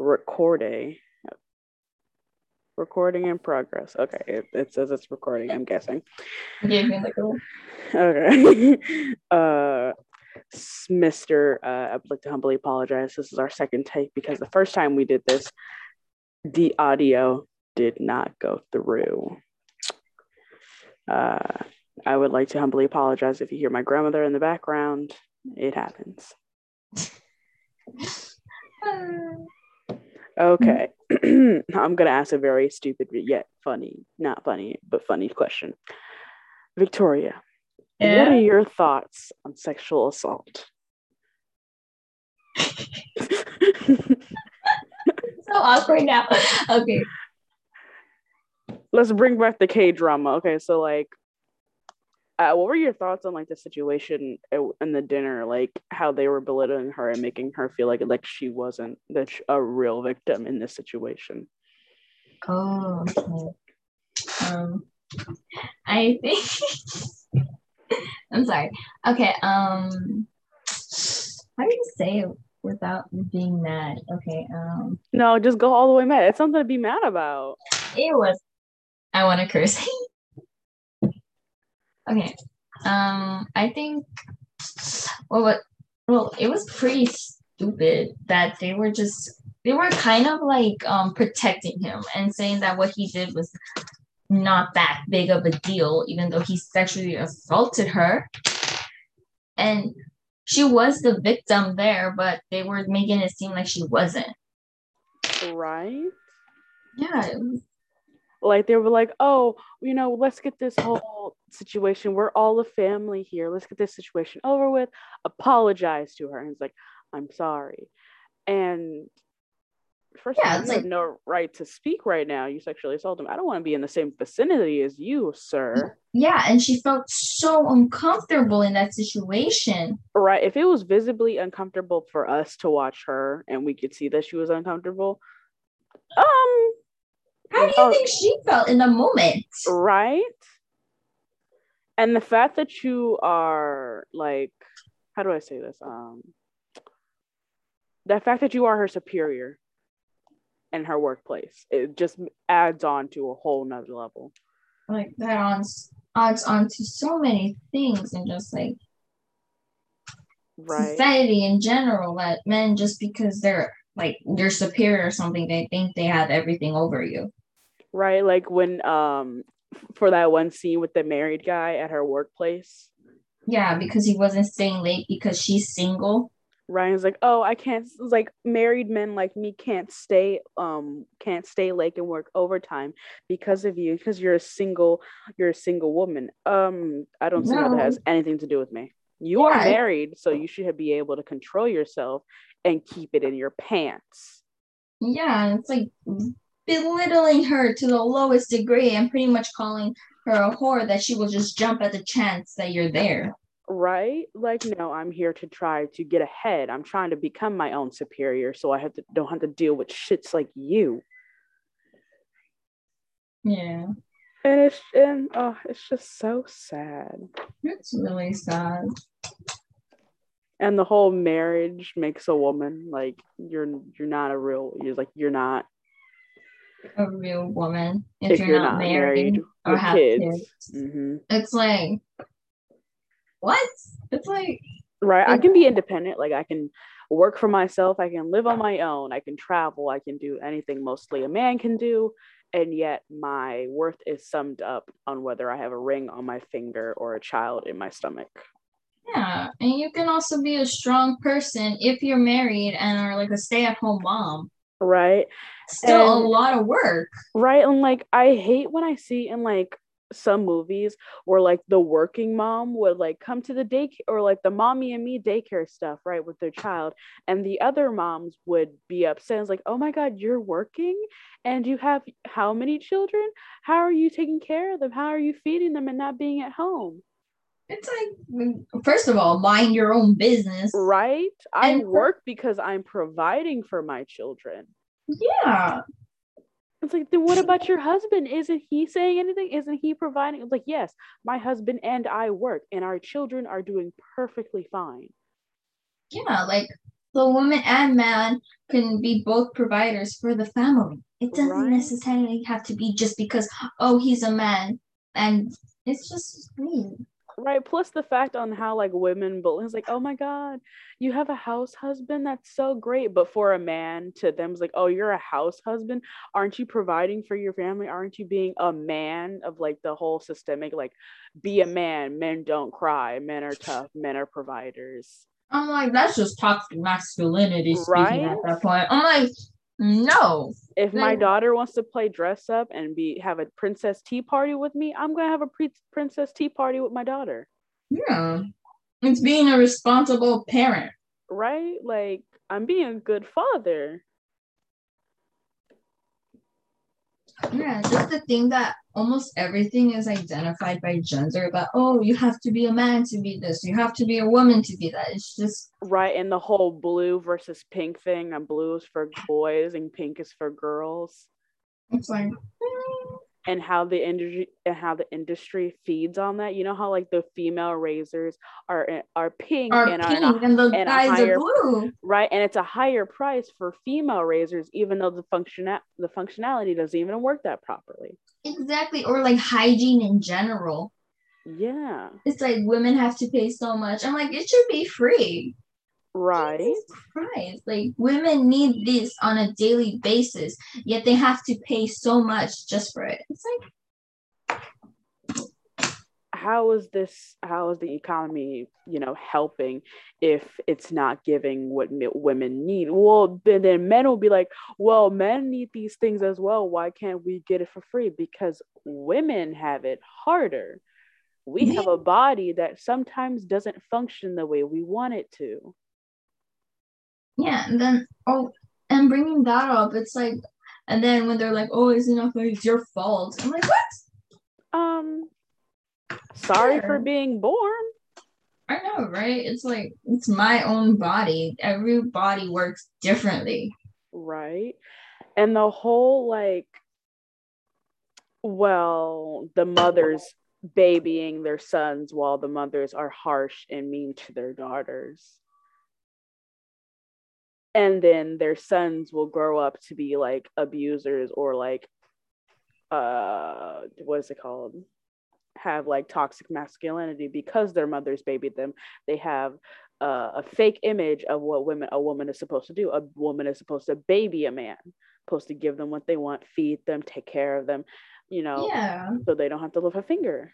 recording. Recording in progress. Okay, it, it says it's recording. I'm guessing. Gave me like a Okay. uh, Mr. Uh, I'd like to humbly apologize. This is our second take because the first time we did this, the audio did not go through. Uh, I would like to humbly apologize if you hear my grandmother in the background. It happens. Mm-hmm. Okay. I'm going to ask a very stupid yet funny, not funny, but funny question. Victoria, what are your thoughts on sexual assault? so awkward now. Okay. Let's bring back the K drama. Okay, so like, uh, what were your thoughts on like the situation at- in the dinner, like how they were belittling her and making her feel like like she wasn't that a real victim in this situation? Oh, okay. Um, I think I'm sorry. Okay. Um, how do you say it without being mad? Okay. Um, No, just go all the way mad. It's something to be mad about. it was. I want to curse. okay. Um, I think. Well, what? Well, it was pretty stupid that they were just they were kind of like um protecting him and saying that what he did was not that big of a deal, even though he sexually assaulted her. And she was the victim there, but they were making it seem like she wasn't. Right? Yeah, it was- like they were like oh you know let's get this whole situation we're all a family here let's get this situation over with apologize to her. And it's like i'm sorry. And first Yeah, of all you have no right to speak right now you sexually assaulted him. I don't want to be in the same vicinity as you sir. Yeah, and she felt so uncomfortable in that situation. right if it was visibly uncomfortable for us to watch her and we could see that she was uncomfortable um How do you Oh. think she felt in the moment? right and the fact that you are like how do i say this um the fact that you are her superior in her workplace it just adds on to a whole nother level Like that on odds on to so many things and just like right society in general that men just because they're like they're superior or something they think they have everything over you right like when um for that one scene with the married guy at her workplace yeah because he wasn't staying late because she's single Ryan's like, oh, I can't. Like married men like me can't stay, um, can't stay late and work overtime because of you, because you're a single, you're a single woman. Um, I don't see how that has anything to do with me. You are married, so you should be able to control yourself and keep it in your pants. yeah it's like belittling her to the lowest degree and pretty much calling her a whore that she will just jump at the chance that you're there Right? Like, no, I'm here to try to get ahead. I'm trying to become my own superior, so I have to don't have to deal with shits like you. yeah And it's and oh, it's just so sad. it's really sad and the whole marriage makes a woman like you're you're not a real you're like you're not a real woman if, if, you're, you're, not, married, or have kids, kids. hmm it's like what it's like right i Mm. can be independent like i can work for myself i can live on my own i can travel i can do anything mostly a man can do and yet my worth is summed up on whether i have a ring on my finger or a child in my stomach Yeah, and you can also be a strong person if you're married and are like a stay-at-home mom. right Still And- a lot of work. Right. And like I hate when I see in like some movies where like the working mom would like come to the daycare or like the mommy and me daycare stuff, right, with their child. And the other moms would be upset. It's like, oh my God, you're working and you have how many children? How are you taking care of them? How are you feeding them and not being at home? It's like, first of all, mind your own business. Right? I And work because I'm providing for my children. Yeah. It's like, then what about your husband? Isn't he saying anything? Isn't he providing? It's like, yes, my husband and I work, and our children are doing perfectly fine. Yeah, like the woman and man can be both providers for the family. It doesn't Right. necessarily have to be just because oh he's a man and it's just me. Right. Plus the fact on how like women bully is like, oh my God, you have a house husband? That's so great. But for a man to them is like, oh, you're a house husband. Aren't you providing for your family? Aren't you being a man of like the whole systemic, like be a man, men don't cry, men are tough, men are providers. I'm like, that's just toxic masculinity speaking Right? at that point. I'm like, no. If my daughter wants to play dress up and be have a princess tea party with me, I'm gonna have a pre- princess tea party with my daughter. Yeah. It's being a responsible parent. Right? Like I'm being a good father. Yeah, just the thing that almost everything is identified by gender, but oh, you have to be a man to be this, you have to be a woman to be that. It's just Right, and the whole blue versus pink thing, and blue is for boys and pink is for girls, it's like and how the industry and how the industry feeds on that. You know how like the female razors are eh, are pink are and are pink in a- and the and guys higher- are blue. right, and it's a higher price for female razors, even though the function the functionality doesn't even work that properly. Exactly. Or like hygiene in general. Yeah, It's like women have to pay so much. I'm like, it should be free. Right. Jesus Christ. Like women need this on a daily basis, yet they have to pay so much just for it. It's like how is this how is the economy you know helping if it's not giving what mi- women need well then, then men will be like well men need these things as well why can't we get it for free because women have it harder we have a body that sometimes doesn't function the way we want it to Yeah, and then oh, and bringing that up, it's like, and then when they're like, "Oh, it's enough, it's your fault," I'm like, "What?" um sorry for being born I know, right? It's like it's my own body. Every body works differently. right and the whole like well the mothers babying their sons while the mothers are harsh and mean to their daughters and then their sons will grow up to be like abusers or like uh what is it called? Have like toxic masculinity because their mothers babied them. They have uh, a fake image of what women a woman is supposed to do. A woman is supposed to baby a man supposed to give them what they want feed them take care of them you know Yeah. so they don't have to lift a finger.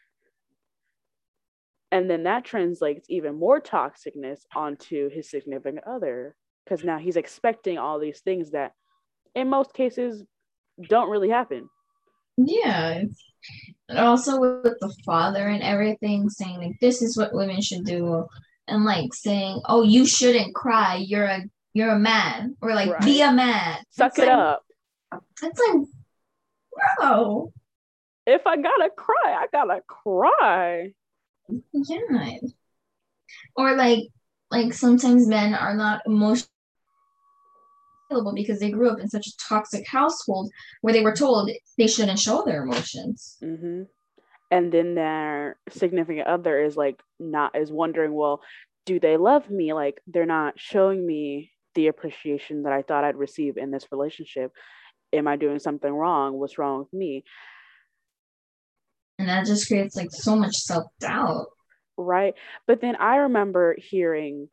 And then that translates even more toxicness onto his significant other because now he's expecting all these things that in most cases don't really happen Yeah. And also with the father and everything, saying like this is what women should do, and like saying, "Oh, you shouldn't cry. You're a you're a man," or like be a man. suck It's it like- up It's like, bro. if i gotta cry i gotta cry Yeah. Or like like sometimes men are not emotionally available because they grew up in such a toxic household where they were told they shouldn't show their emotions. hmm and then their significant other is like not is wondering well do they love me? Like they're not showing me the appreciation that i thought i'd receive in this relationship. Am i doing something wrong? What's wrong with me? And that just creates like so much self-doubt. right. But then i remember hearing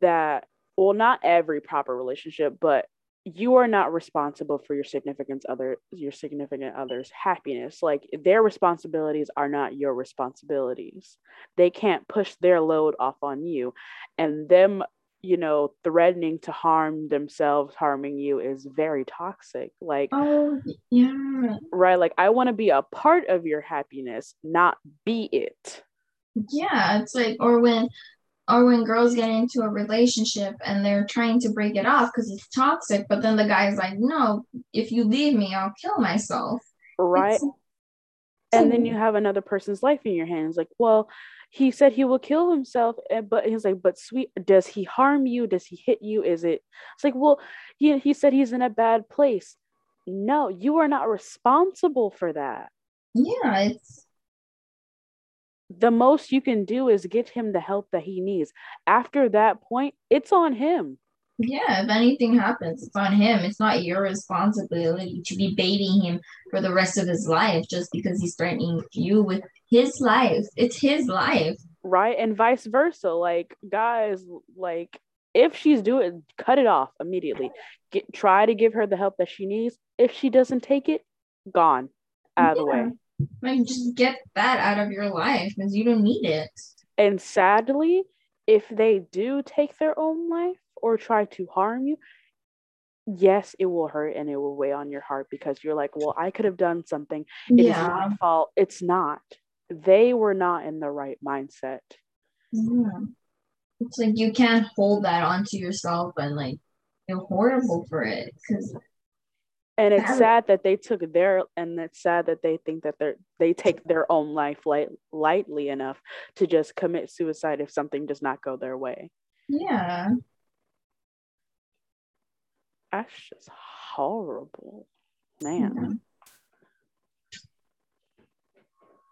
that well not every proper relationship but you are not responsible for your significant other your significant other's happiness. Like their responsibilities are not your responsibilities. They can't push their load off on you. And them you know threatening to harm themselves harming you is very toxic. Like Oh yeah. right? Like i want to be a part of your happiness not be it. Yeah. It's like or when or when girls get into a relationship and they're trying to break it off because it's toxic, but then the guy's like, No, if you leave me, I'll kill myself. right. It's- and then you have another person's life in your hands. Like well he said he will kill himself eh, but he's like but sweet does he harm you? Does he hit you? Is it it's like well he, he said he's in a bad place. No you are not responsible for that. Yeah, it's the most you can do is give him the help that he needs after that point it's on him Yeah, if anything happens, it's on him. It's not your responsibility to be baiting him for the rest of his life just because he's threatening you with his life. It's his life. Right. And vice versa. Like, guys, like, if she's doing cut it off immediately. Get try to give her the help that she needs. If she doesn't take it, gone. Out of the way. Like just get that out of your life because you don't need it. And sadly, if they do take their own life or try to harm you, yes, it will hurt and it will weigh on your heart because you're like, well, I could have done something. It is Yeah. my fault. It's not. They were not in the right mindset. Yeah. It's like you can't hold that onto yourself and like feel horrible for it because And it's sad that they took their and it's sad that they think that they're they take their own life light, lightly enough to just commit suicide if something does not go their way. yeah. That's just horrible. Man.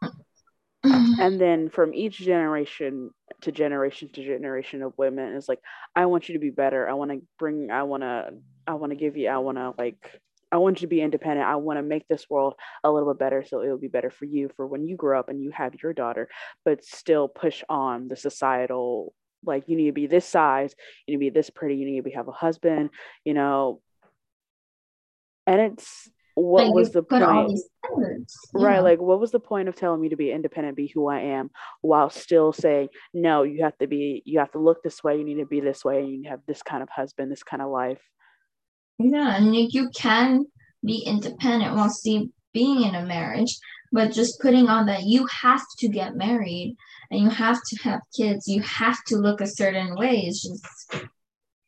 and then from each generation to generation to generation of women is like i want you to be better i want to bring i want to i want to give you i want to like i want you to be independent i want to make this world a little bit better so it will be better for you for when you grow up and you have your daughter but still push on the societal like you need to be this size you need to be this pretty you need to be have a husband you know and it's what Like, was the point Right. yeah. Like, what was the point of telling me to be independent, be who I am, while still saying, no, you have to be, you have to look this way, you need to be this way, and you have this kind of husband, this kind of life. Yeah, and you, you can be independent while still being in a marriage, but just putting on that you have to get married and you have to have kids, you have to look a certain way. It's just,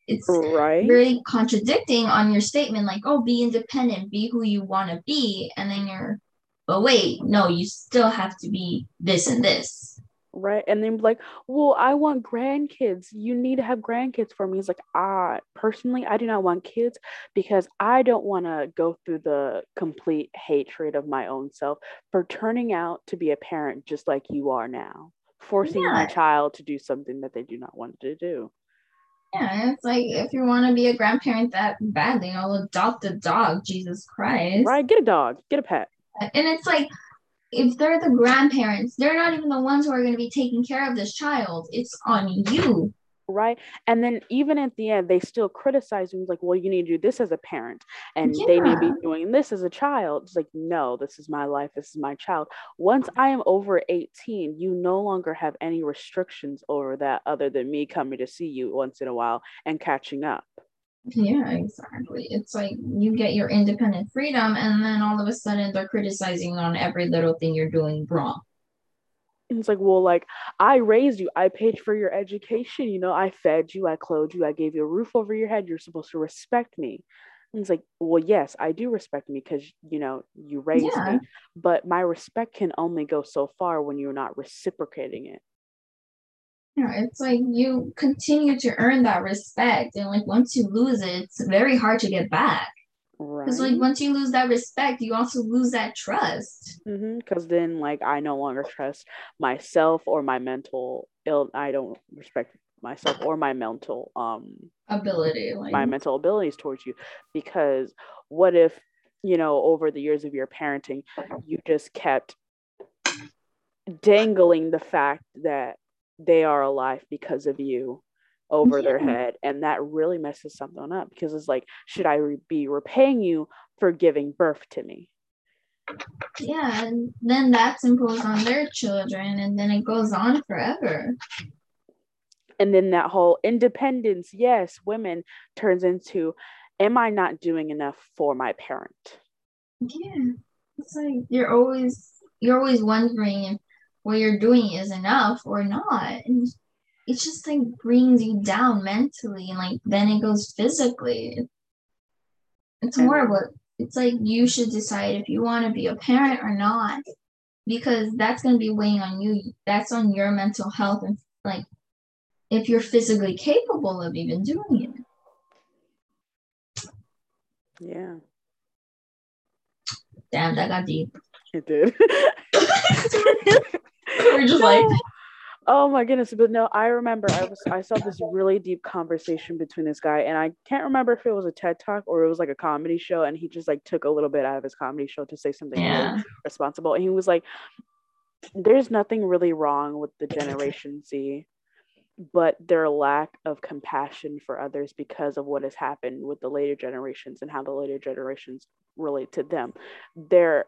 it's Right. very contradicting on your statement, like, oh, be independent, be who you want to be. And then you're, but wait, no, you still have to be this and this. Right. And then like, well, I want grandkids. You need to have grandkids for me. It's like, ah, personally, I do not want kids because I don't want to go through the complete hatred of my own self for turning out to be a parent just like you are now, forcing my child to do something that they do not want to do. Yeah, it's like if you want to be a grandparent that badly, I'll adopt a dog, Jesus Christ. Right? Get a dog, get a pet. And it's like, if they're the grandparents, they're not even the ones who are going to be taking care of this child. It's on you. right? And then even at the end, they still criticize me like, well, you need to do this as a parent, and they need to be doing this as a child. It's like, no, this is my life, this is my child. Once I am over 18, you no longer have any restrictions over that other than me coming to see you once in a while and catching up. Yeah, exactly. It's like you get your independent freedom, and then all of a sudden they're criticizing on every little thing you're doing wrong. It's like, well, like I raised you, I paid for your education, you know, I fed you, I clothed you, I gave you a roof over your head. You're supposed to respect me. And it's like, well, yes, I do respect me because you know you raised Yeah. me, but my respect can only go so far when you're not reciprocating it. Yeah, it's like you continue to earn that respect, and like once you lose it, it's very hard to get back. Right. Because like once you lose that respect, you also lose that trust. Because then, like, I no longer trust myself or my mental ill. I don't respect myself or my mental um Ability, like my mental abilities towards you because what if you know over the years of your parenting you just kept dangling the fact that they are alive because of you over their head. And that really messes something up because it's like should i re- be repaying you for giving birth to me? Yeah, and then that's imposed on their children, and then it goes on forever. and then that whole independence yes women turns into am i not doing enough for my parent? Yeah, it's like you're always you're always wondering if what you're doing is enough or not, and it just like brings you down mentally, and like then it goes physically. It's And- horrible. It's like you should decide if you want to be a parent or not, because that's gonna be weighing on you. That's on your mental health and like if you're physically capable of even doing it. yeah Damn, that got deep. it did We're just like, Oh my goodness! But no, I remember I was I saw this really deep conversation between this guy, and I can't remember if it was a TED talk or it was like a comedy show, and he just like took a little bit out of his comedy show to say something Yeah. really responsible. And he was like, "There's nothing really wrong with the Generation Z, but their lack of compassion for others because of what has happened with the later generations and how the later generations relate to them. Their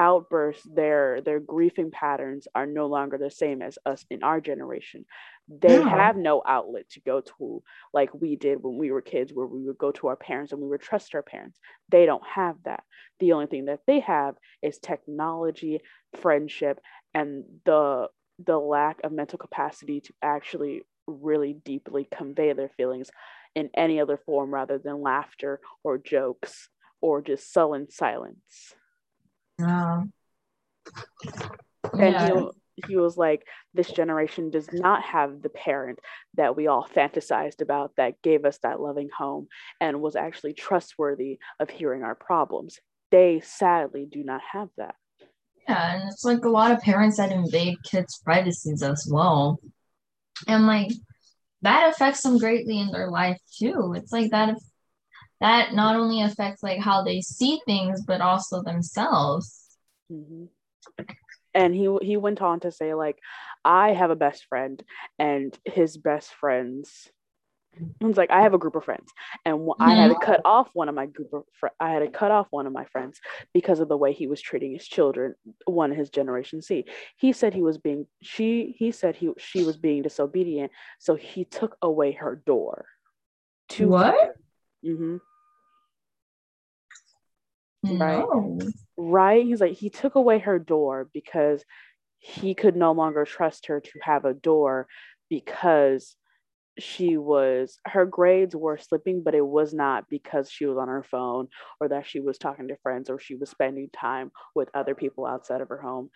outbursts, their their grieving patterns are no longer the same as us in our generation. They Yeah. have no outlet to go to like we did when we were kids, where we would go to our parents and we would trust our parents. They don't have that. The only thing that they have is technology, friendship, and the the lack of mental capacity to actually really deeply convey their feelings in any other form rather than laughter or jokes or just sullen silence. Wow. And Yeah. he, he was like, this generation does not have the parent that we all fantasized about that gave us that loving home and was actually trustworthy of hearing our problems. They sadly do not have that. Yeah, and it's like a lot of parents that invade kids' privacies as well. And like that affects them greatly in their life too. It's like that that not only affects like how they see things, but also themselves. Mhm. And he he went on to say like, I have a best friend, and his best friends. Was like, I have a group of friends, and I had to cut off one of my group of fr- I had to cut off one of my friends because of the way he was treating his children, one of his generation C. He said he was being she he said he she was being disobedient, so he took away her door. To What? hmm Right. No. right? He's like, he took away her door because he could no longer trust her to have a door because she was her grades were slipping, but it was not because she was on her phone or that she was talking to friends or she was spending time with other people outside of her home.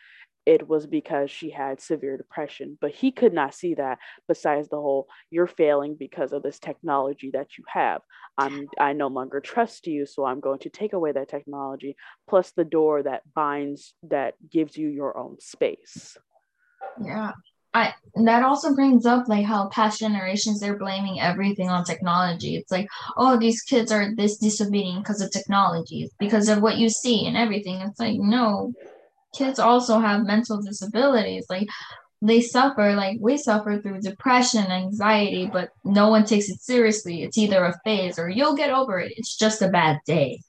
It was because she had severe depression, but he could not see that. Besides the whole, you're failing because of this technology that you have. I'm I no longer trust you, so I'm going to take away that technology plus the door that binds that gives you your own space. Yeah. I that also brings up like how past generations they're blaming everything on technology. It's like, oh, these kids are this disobedient because of technology, because of what you see and everything. It's like, no, kids also have mental disabilities. Like they suffer, like we suffer through depression, anxiety, but no one takes it seriously. It's either a phase or you'll get over it. It's just a bad day.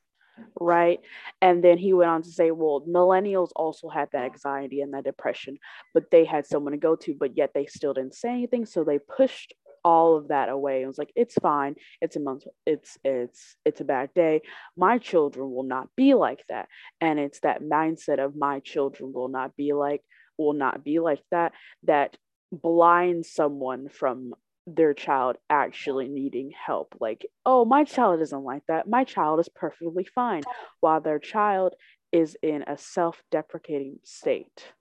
right? And then he went on to say, well, millennials also had that anxiety and that depression, but they had someone to go to, but yet they still didn't say anything. So they pushed all of that away. It was like, it's fine. It's a month. It's it's it's a bad day. My children will not be like that. And it's that mindset of my children will not be like will not be like that that blinds someone from their child actually needing help. Like, oh, my child isn't like that. My child is perfectly fine, while their child is in a self deprecating state.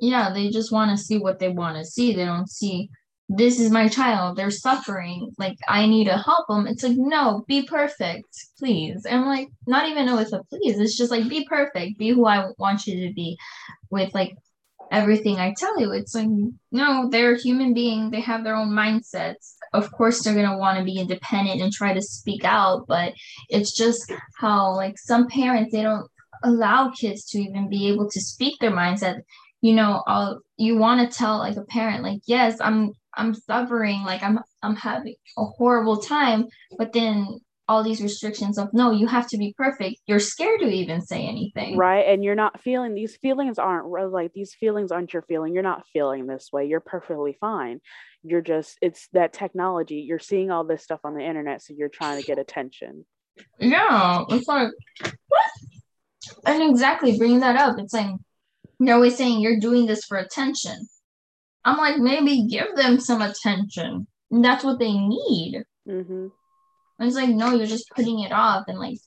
Yeah, they just want to see what they want to see. They don't see this is my child. They're suffering. Like I need to help them. It's like no, be perfect, please. And I'm like not even with a please. It's just like be perfect. Be who I want you to be, with like everything I tell you. It's like no, they're a human being. They have their own mindsets. Of course, they're gonna want to be independent and try to speak out. But it's just how like some parents they don't allow kids to even be able to speak their mindset you know I'll, you want to tell like a parent like yes i'm i'm suffering like i'm i'm having a horrible time but then all these restrictions of no you have to be perfect you're scared to even say anything Right. And you're not feeling these feelings aren't like these feelings aren't your feeling. You're not feeling this way. You're perfectly fine. You're just, it's that technology. You're seeing all this stuff on the internet. So you're trying to get attention. yeah it's like what and exactly bringing that up it's like you're always saying you're doing this for attention i'm like maybe give them some attention And that's what they need hmm And it's like, no, you're just putting it off and like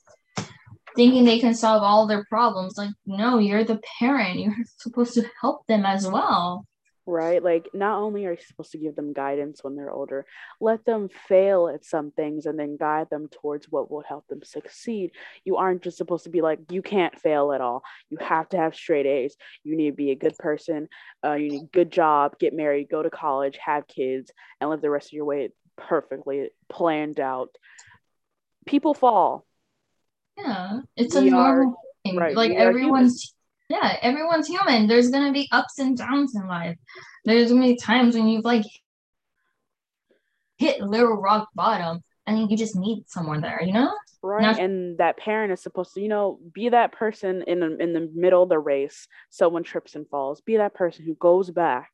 thinking they can solve all their problems. Like, no, you're the parent. You're supposed to help them as well. Right? Like, not only are you supposed to give them guidance when they're older, let them fail at some things and then guide them towards what will help them succeed. You aren't just supposed to be like, you can't fail at all. You have to have straight A's. You need to be a good person. Uh, you need a good job, get married, go to college, have kids, and live the rest of your way perfectly planned out. People fall. Yeah, it's a We are- normal thing. right, Like are everyone's yeah, everyone's human. There's gonna be ups and downs in life. There's gonna be times when you've like hit little rock bottom and you just need someone there, you know? right Now- and that parent is supposed to you know be that person in the, in the middle of the race someone trips and falls be that person who goes back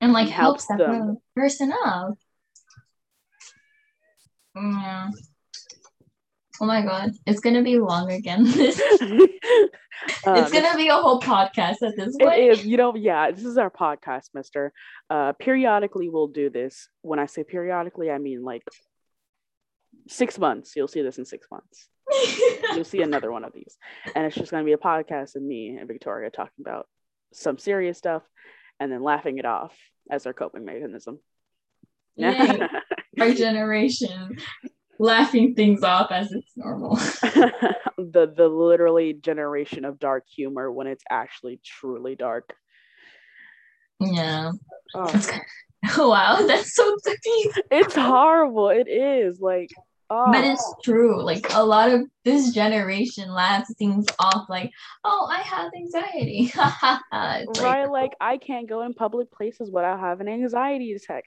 And like And helps helps that person up. Yeah. Oh my god, it's gonna be long again. it's Um, gonna be a whole podcast at this point. is. You know yeah this is our podcast mister. Uh periodically we'll do this. When i say periodically i mean like six months. You'll see this in six months. You'll see another one of these. And it's just going to be a podcast of me and victoria talking about some serious stuff and then laughing it off as our coping mechanism. Yay. Our generation laughing things off as it's normal. the the literally generation of dark humor when it's actually truly dark yeah. oh, Wow, that's so deep. it's horrible it is like oh But it's true. Like a lot of this generation laughs things off like, oh, I have anxiety. It's like, right like i can't go in public places without having anxiety attack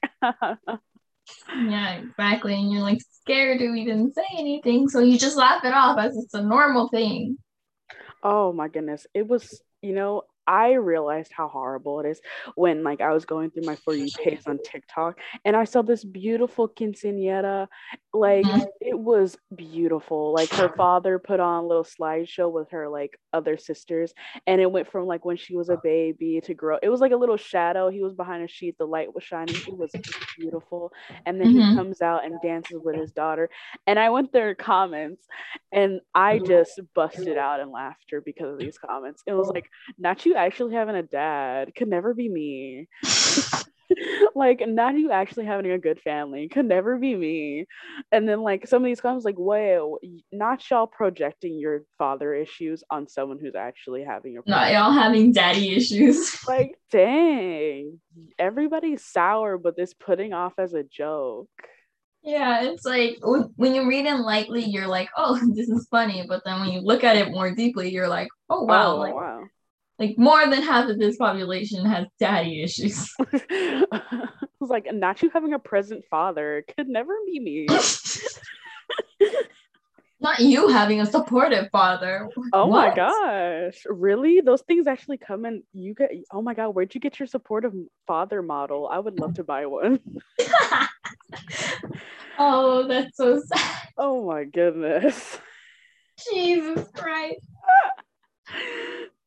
yeah, exactly. And you're like scared to even say anything. So you just laugh it off as it's a normal thing. Oh my goodness. It was, you know, I realized how horrible it is when like I was going through my for you page on TikTok and I saw this beautiful quinceañera. Like Mhm. it was beautiful. Like her father put on a little slideshow with her like other sisters and it went from like when she was a baby to grow. It was like a little shadow. He was behind a sheet, the light was shining. It was beautiful. And then Mhm. he comes out and dances with his daughter. And I went there comments and I just busted out in laughter because of these comments. It was like, not you actually having a dad could never be me. like, not you actually having a good family could never be me. And then, like, some of these comments, like, wow, not y'all projecting your father issues on someone who's actually having a Not y'all having daddy issues. like, dang, everybody's sour, but this putting off as a joke. Yeah, it's like when when you read it lightly, you're like, oh, this is funny. But then when you look at it more deeply, you're like, oh wow, Oh, like wow. Like more than half of this population has daddy issues. I was like, not you having a present father could never be me. Not you having a supportive father. Oh my gosh, really? Those things actually come in. You get. Oh my god, where'd you get your supportive father model? I would love to buy one. oh, that's so sad. Oh my goodness. Jesus Christ.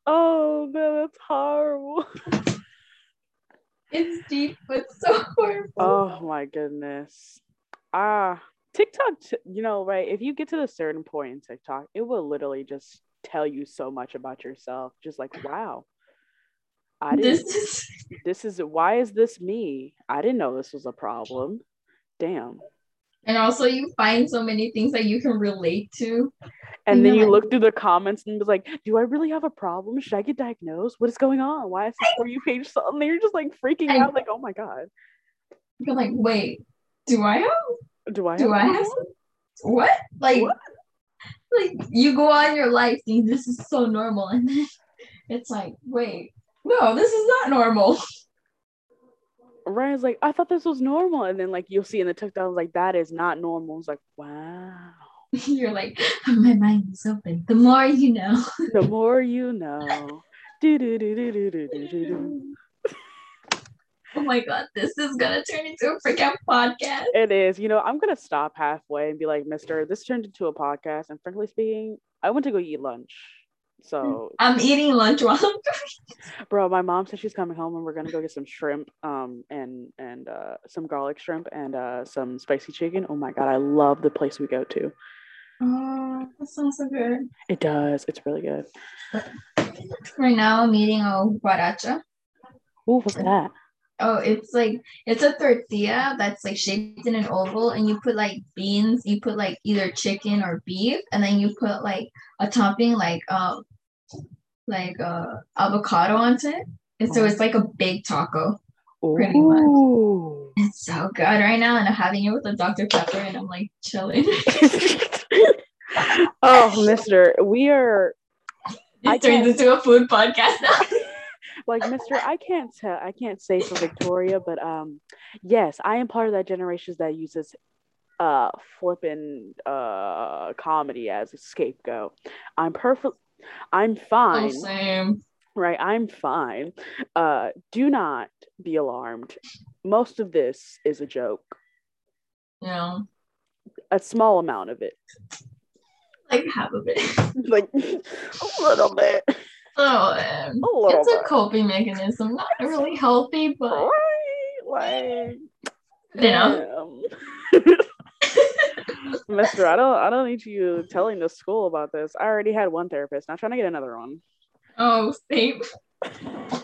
Oh man, that's horrible. It's deep, but so horrible. Oh my goodness. Ah, TikTok, you know, right? If you get to a certain point in TikTok, it will literally just tell you so much about yourself. Just like, wow, I didn't. this is This is why is this me? I didn't know this was a problem. Damn. and also you find so many things that you can relate to. And You then you look through the comments and be like, do I really have a problem? Should I get diagnosed? What is going on? Why is this for you page suddenly? You're just like freaking I- out, like, oh my god. You're like, wait, do I have Do I do have I have what? Like What? like you go on your life thinking this is so normal and then it's like, wait, no, this is not normal. Ryan's like, I thought this was normal. And then like you'll see in the TikTok, like, that is not normal. It's like, wow. You're like, oh, my mind is open. The more you know. the more you know. do, do, do, do, do, do, do, do. Oh my god, this is gonna turn into a freaking podcast. It is. You know, I'm gonna stop halfway and be like, Mister, this turned into a podcast. And frankly speaking, I want to go eat lunch. So I'm eating lunch while I'm. Bro, my mom said she's coming home and we're gonna go get some shrimp, um, and and uh, some garlic shrimp and uh, some spicy chicken. Oh my god, I love the place we go to. Oh, that sounds so good. It does. It's really good. Right now I'm eating a guaracha. Ooh, what's that? Oh, it's like it's a tortilla that's like shaped in an oval, and you put like beans. You put like either chicken or beef, and then you put like a topping like um like uh avocado onto it, and so it's like a big taco. Pretty much. It's so good right now, and I'm having it with a Dr Pepper, and I'm like chilling. oh, Mister, we are it turns into a food podcast now. like Mister. I can't tell. I can't say for Victoria, but um, yes, I am part of that generation that uses uh flipping uh comedy as a scapegoat. I'm perfect. I'm Oh, fine. same. right i'm fine uh do not be alarmed most of this is a joke Yeah. a small amount of it like half of it. like a little bit Oh, man. Um, a little It's a coping mechanism. Not really healthy, but like you know. mister i don't i don't need you telling the school about this i already had one therapist not trying to get another one Oh, same.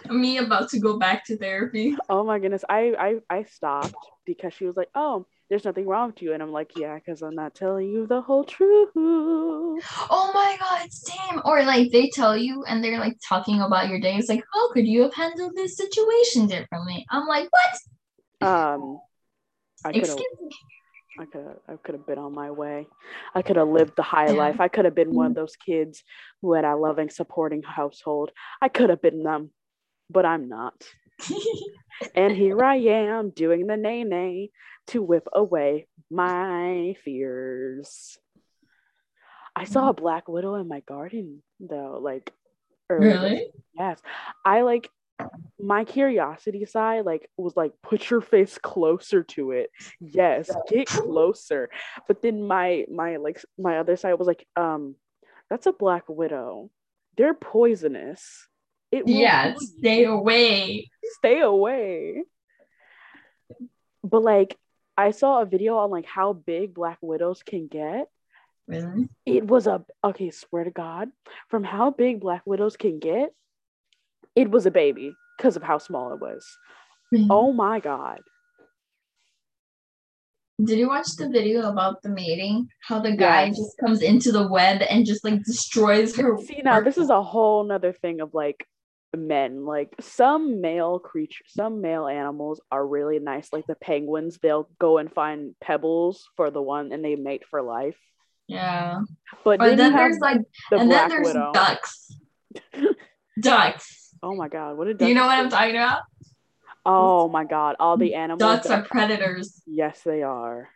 Me about to go back to therapy. oh my goodness i i, I stopped because she was like oh there's nothing wrong with you and i'm like yeah because i'm not telling you the whole truth Oh my god, same. Or like they tell you and they're like talking about your day. It's like, how could you have handled this situation differently? I'm like, what? Um, I could have, Excuse me. I could have, I could have been on my way. I could have lived the high life. I could have been one of those kids who had a loving, supporting household. I could have been them, but I'm not. And here I am doing the nay nay to whip away my fears. I saw a black widow in my garden though, like earlier really? Yes. I like my curiosity side like was like put your face closer to it. Yes, get closer. But then my my like my other side was like um that's a black widow. They're poisonous. It Yeah, stay away. stay away. But like I saw a video on like how big black widows can get Really? it was a okay swear to god from how big black widows can get it was a baby because of how small it was hmm. oh my god Did you watch the video about the mating? How the guy Yes. just comes into the web and just like destroys her. see now this is a whole nother thing of like men like some male creature some male animals are really nice like the penguins they'll go and find pebbles for the one and they mate for life Yeah. but then, then there's like, the and then there's widow ducks. ducks. oh my god what did Do you know what I'm talking about? oh my god all the animals Ducks that- are predators. yes they are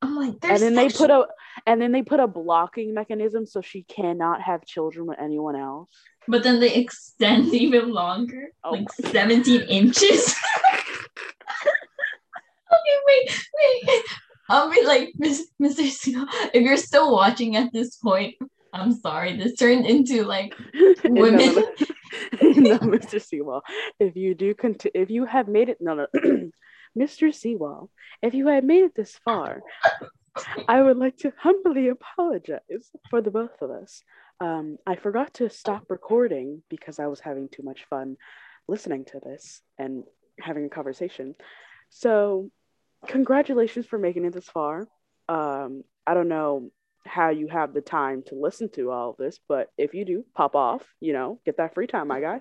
I'm like, and then they put a and then they put a blocking mechanism so she cannot have children with anyone else but then they extend even longer, Oh like 17 inches. okay, wait, wait. I'll be like, Mr. Sino, if you're still watching at this point, I'm sorry. This turned into like women. no, no. Mr. Seawall. If you do conti- if you have made it no no Mr. Seawall, if you had made it this far, I would like to humbly apologize for the both of us. Um, I forgot to stop recording because I was having too much fun listening to this and having a conversation. So, congratulations for making it this far. Um, I don't know how you have the time to listen to all of this, but if you do, pop off, you know, get that free time, my guy.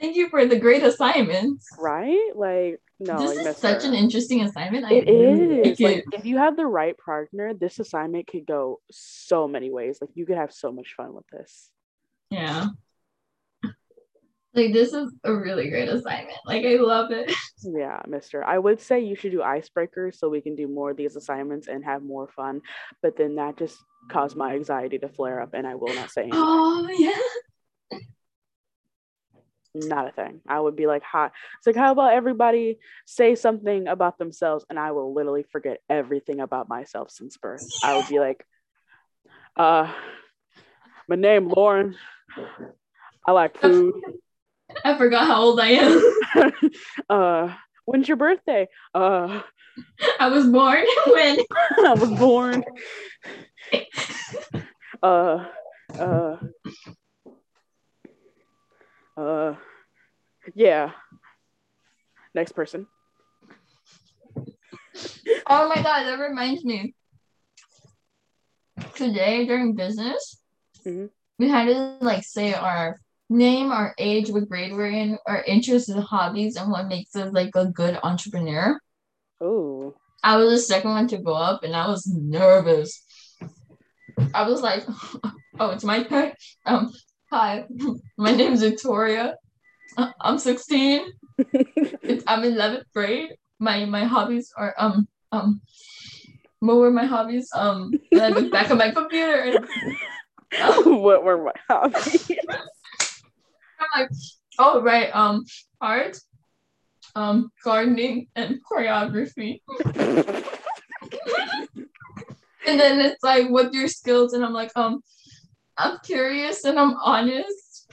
Thank you for the great assignments. Right? Like, no, this is such an interesting assignment. I It really is. Like, if you have the right partner, this assignment could go so many ways. Like, you could have so much fun with this. Yeah. Like this is a really great assignment. Like I love it. Yeah, mister. I would say you should do icebreakers so we can do more of these assignments and have more fun. But then that just caused my anxiety to flare up, and I will not say anything. Oh yeah. Not a thing. I would be like, hi. It's like, how about everybody say something about themselves, and I will literally forget everything about myself since birth. I would be like, uh, my name Lauren. I like food. I forgot how old I am. uh, when's your birthday? Uh, I was born when I was born. Uh, uh, uh, yeah. Next person. Oh my god, that reminds me. Today during business, Mhm. we had to like say our name, our age, what grade we're in, our interests and hobbies, and what makes us like a good entrepreneur. Oh. I was the second one to go up, and I was nervous. I was like, "Oh, it's my turn." Um, hi, my name's Victoria. I'm 16. It's, I'm in 11th grade. My my hobbies are um um. What were my hobbies? Um, and I look back at my computer and what were my hobbies? I'm like, oh right, um, art, um, gardening, and choreography. And then it's like, what your skills? And I'm like, um, I'm curious and I'm honest.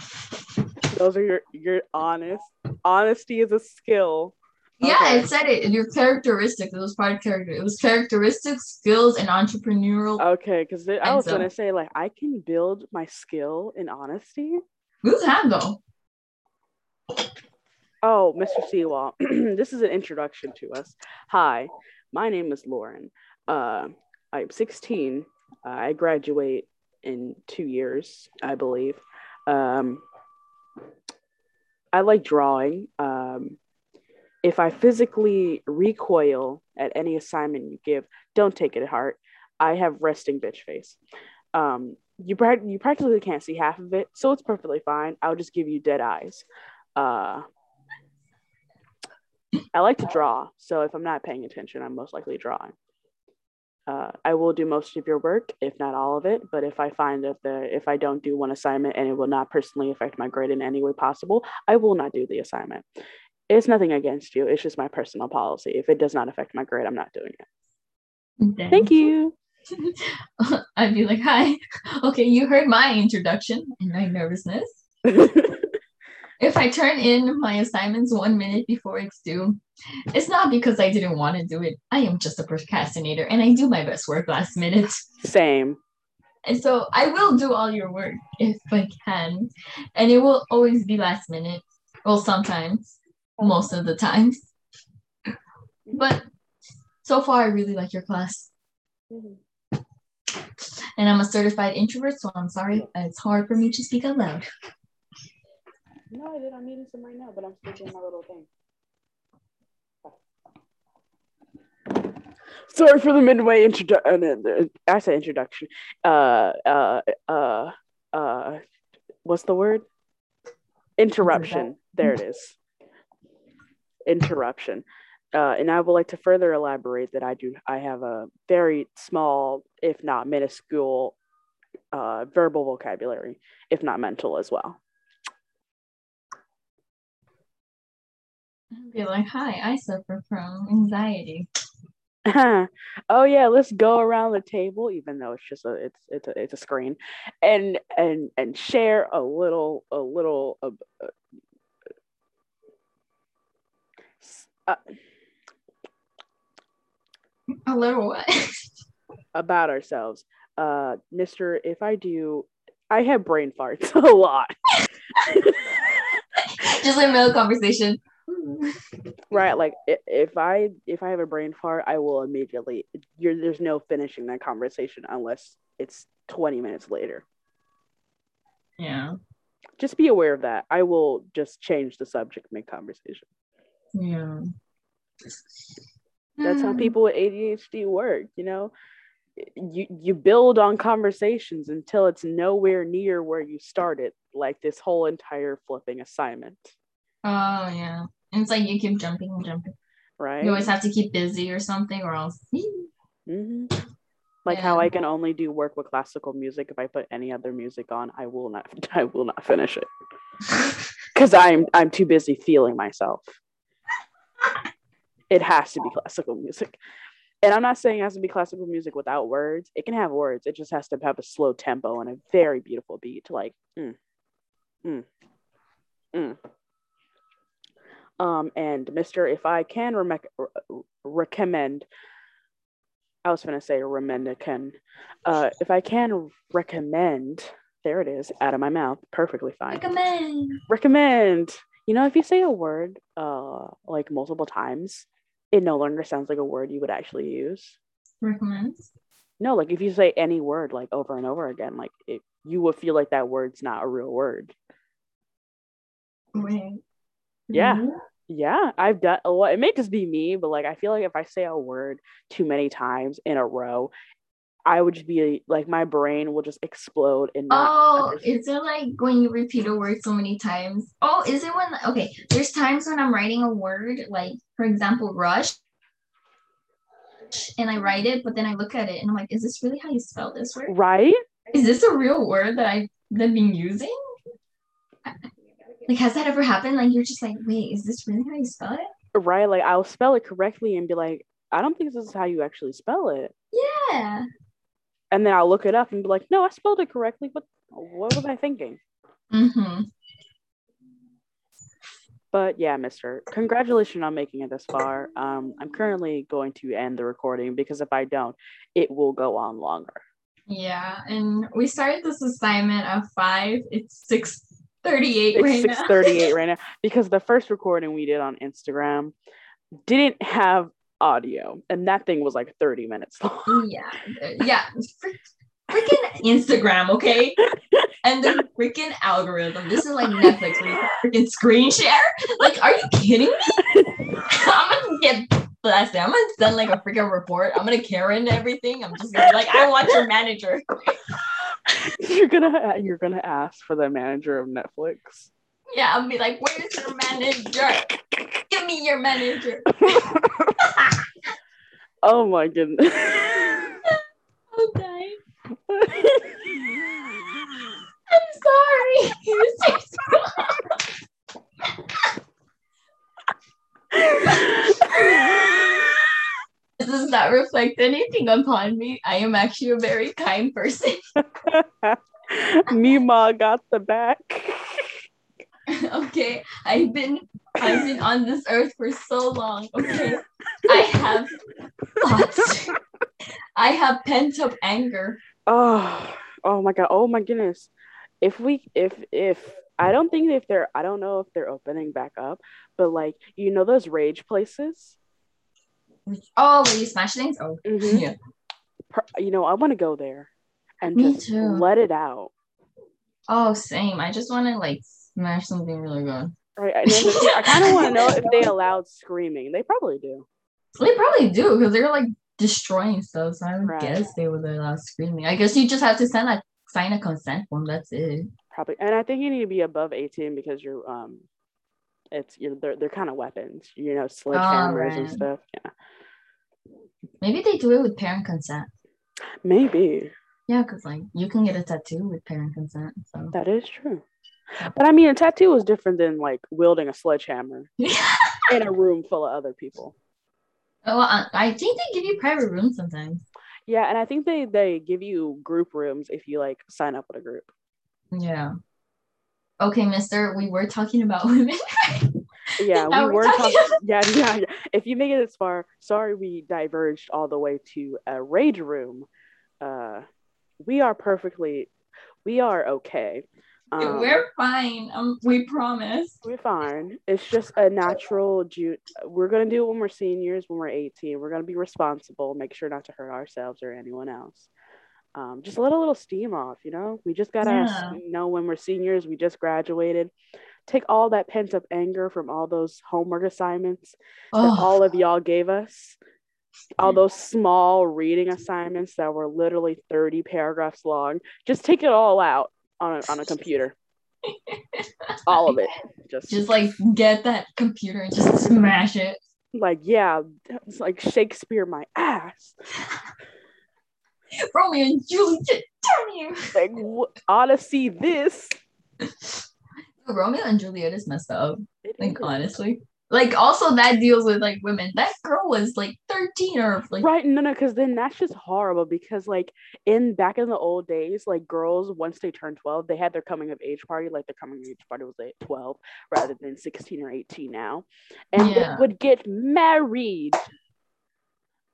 Those are your your honest. Honesty is a skill. Yeah, Okay. it said it. Your characteristics. It was part of character. It was characteristics, skills, and entrepreneurial. Okay, because I was so- gonna say like I can build my skill in honesty. Who's have though? Oh, Mr. Seawall, this is an introduction to us. Hi, my name is Lauren. Uh, I'm 16. Uh, I graduate in two years, I believe. Um, I like drawing. Um, if I physically recoil at any assignment you give, don't take it at heart. I have resting bitch face. Um, you, prac- you practically can't see half of it, so it's perfectly fine. I'll just give you dead eyes. Uh, I like to draw, so if I'm not paying attention, I'm most likely drawing. Uh, I will do most of your work, if not all of it. But if I find that the if I don't do one assignment and it will not personally affect my grade in any way possible, I will not do the assignment. It's nothing against you. It's just my personal policy. If it does not affect my grade, I'm not doing it. Thank you. I'd be like, hi. Okay, you heard my introduction and my nervousness. If I turn in my assignments one minute before it's due, it's not because I didn't want to do it. I am just a procrastinator and I do my best work last minute. Same. And so I will do all your work if I can. And it will always be last minute. Well, sometimes, most of the times. But so far, I really like your class. And I'm a certified introvert, so I'm sorry. It's hard for me to speak out loud. No, I did. I'm eating some right now, but I'm still doing my little thing. Sorry for the midway introduction. I said introduction. Uh, uh, uh, uh, what's the word? Interruption. There it is. Interruption. Uh, and I would like to further elaborate that I do. I have a very small, if not minuscule, uh, verbal vocabulary, if not mental as well. I'd be like, hi, I suffer from anxiety. oh yeah, let's go around the table, even though it's just a it's it's a it's a screen, and and and share a little a little uh, uh, uh, A little what? about ourselves. Uh, Mister, if I do, I have brain farts a lot. Just like middle conversation. right like if i if i have a brain fart i will immediately you're there's no finishing that conversation unless it's 20 minutes later Yeah. just be aware of that i will just change the subject mid conversation Yeah. that's how Mm. people with adhd work you know you you build on conversations until it's nowhere near where you started like this whole entire flipping assignment Oh yeah. And it's like you keep jumping and jumping. right You always have to keep busy or something, or else. hmm Like how I can only do work with classical music. If I put any other music on, I will not. I will not finish it because I'm I'm too busy feeling myself. It has to be classical music, and I'm not saying it has to be classical music without words. It can have words. It just has to have a slow tempo and a very beautiful beat. Like, mm, mm, mm. Um, and Mister, if I can rem- recommend I was gonna say Remenda Uh, if I can recommend, there it is, out of my mouth, perfectly fine. Recommend. Recommend. You know, if you say a word uh like multiple times, it no longer sounds like a word you would actually use. Recommends. No, like if you say any word like over and over again, like it, you would feel like that word's not a real word. Wait. Yeah. Yeah, I've done. Well, it may just be me, but like I feel like if I say a word too many times in a row, I would just be like my brain will just explode and. Oh, understand. is it like when you repeat a word so many times? Oh, is it when okay, there's times when I'm writing a word, like for example, rush, and I write it, but then I look at it and I'm like, is this really how you spell this word? Right? Is this a real word that I've been using? Like, has that ever happened? Like, you're just like, wait, is this really how you spell it? Right? Like I'll spell it correctly and be like, I don't think this is how you actually spell it. Yeah. And then I'll look it up and be like, no, I spelled it correctly. What what was I thinking? Mm-hmm. But yeah, Mister, congratulations on making it this far. Um, I'm currently going to end the recording because if I don't, it will go on longer. Yeah. And we started this assignment at five. It's six thirty-eight It's right six now. thirty-eight right now because the first recording we did on Instagram didn't have audio, and that thing was like thirty minutes long. Yeah, yeah. Freaking Instagram, okay? And the freaking algorithm. This is like Netflix where you freaking screen share. Like, are you kidding me? I'm gonna get blasted. I'm gonna send like a freaking report. I'm gonna Karen everything. I'm just gonna be like, I want your manager. You're gonna you're gonna ask for the manager of Netflix. Yeah, I'll be like, where's your manager? Give me your manager. oh my goodness. Okay. I'm sorry. This does not reflect anything upon me. I am actually a very kind person. Mima got the back. okay, I've been I've been on this earth for so long. Okay, I have thoughts. I have pent up anger. Oh, oh my god. Oh my goodness. If we if if I don't think if they're I don't know if they're opening back up, but like you know those rage places? Oh, will you smash things? Oh, Mhm. yeah. You know, I want to go there and Me just too. let it out. Oh, same. I just want to like smash something really good. Right. And the- I kind of want to know if they allowed screaming. They probably do. They probably do because they're like destroying stuff. So I would Right. guess they would allow screaming. I guess you just have to send a sign a consent form. That's it. Probably. And I think you need to be above 18 because you're um it's you're they're, they're kind of weapons, you know, sledgehammers and right. stuff. Yeah. Maybe they do it with parent consent. Maybe. Yeah, because like you can get a tattoo with parent consent. So That is true. But I mean, a tattoo is different than like wielding a sledgehammer in a room full of other people. Oh, I, I think they give you private rooms sometimes. Yeah, and I think they they give you group rooms if you like sign up with a group. Yeah. Okay, Mister. We were talking about women. Yeah, we we're were talking. Yeah, yeah, yeah. If you make it this far, sorry we diverged all the way to a rage room. Uh, we are perfectly, we are okay. Um, we're fine. Um, we promise. We're fine. It's just a natural June. We're gonna do it when we're seniors, when we're 18. We're gonna be responsible, make sure not to hurt ourselves or anyone else. Um, just let a little steam off, you know. We just gotta Yeah. know when we're seniors. We just graduated. Take all that pent up anger from all those homework assignments that Oh, all of y'all gave us. All those small reading assignments that were literally 30 paragraphs long. Just take it all out on a, on a computer. all of it. Just, just like get that computer and just smash it. like yeah, it's like Shakespeare my ass. Romeo and Juliet, damn you. Like to see this. Romeo and Juliet is messed up. It Like is. honestly, like also that deals with like women. That girl was like thirteen or like Right, no, no, because then that's just horrible. Because like in back in the old days, like girls once they turned twelve, they had their coming of age party. Like their coming of age party was at twelve rather than sixteen or eighteen now, and Yeah. they would get married.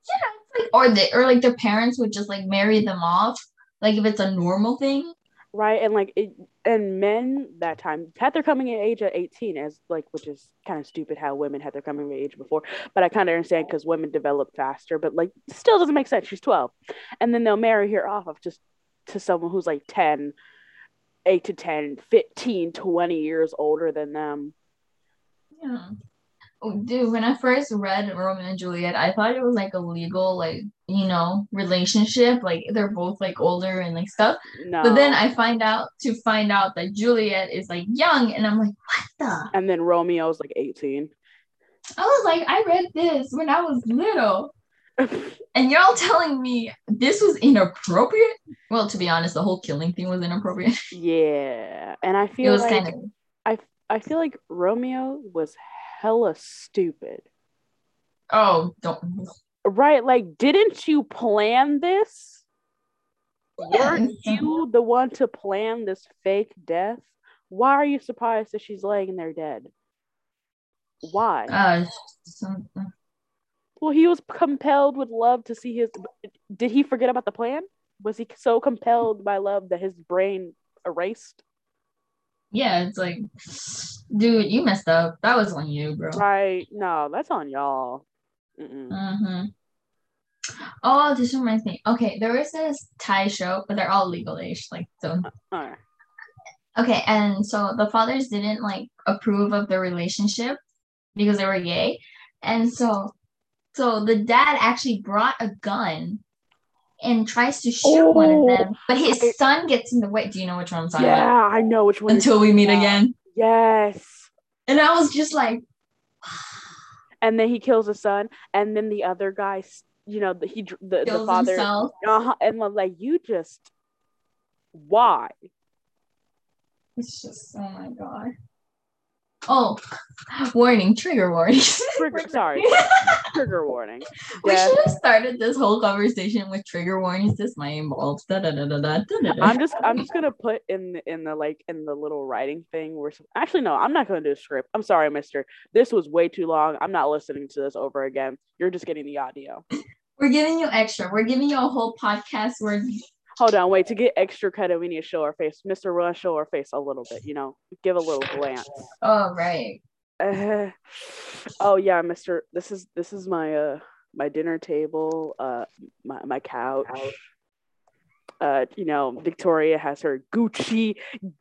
Yeah, like or they or like their parents would just like marry them off. Like if it's a normal thing. right and like it and men that time had their coming of age at 18 as like which is kind of stupid how women had their coming of age before but i kind of understand because women develop faster but like still doesn't make sense. She's 12 and then they'll marry her off of just to someone who's like 10 8 to 10 15 20 years older than them. Yeah. Dude, when I first read Romeo and Juliet, I thought it was like a legal, like, you know, relationship. Like they're both like older and like stuff. no But then I find out to find out that Juliet is like young, and I'm like, what the? and then romeo's like 18 I was like, I read this when I was little. And y'all telling me this was inappropriate? Well, to be honest, the whole killing thing was inappropriate. yeah and i It feel was like kind of i feel like romeo was hella stupid oh, don't Right, like didn't you plan this? Weren't you the one to plan this fake death? Why are you surprised that she's laying there dead? Why? uh some, well, he was compelled with love to see his. Did he forget about the plan? Was he so compelled by love that his brain erased? Yeah, it's like dude, you messed up. That was on you, bro. Right? No, that's on y'all. Mm-hmm. Oh, this reminds me. Okay, there was this Thai show, but they're all legal age, like so. All right. Okay, and so the fathers didn't like approve of the relationship because they were gay, and so so the dad actually brought a gun and tries to shoot one of them, but his I- son gets in the way. Do you know which one I'm talking Yeah, about? I know which one. Until we meet about. again, Yes. and I was just like, And then he kills his son, and then the other guy, you know, the, he the, the father, uh-huh, and like you just why? It's just oh my god. Oh, warning! Trigger warning. Trigger, sorry, trigger warning. We should have started this whole conversation with trigger warnings. This might involve da da da da da da da. I'm just I'm just gonna put in the, in the like in the little writing thing where some, actually no I'm not gonna do a script. I'm sorry, Mister. This was way too long. I'm not listening to this over again. You're just getting the audio. We're giving you extra. We're giving you a whole podcast where Hold on, wait. To get extra credit, we need to show our face. Mister, we're gonna show our face a little bit. You know, give a little glance. oh right. Uh, oh yeah, Mister. This is this is my uh my dinner table. Uh, my my couch. Uh, you know, Victoria has her Gucci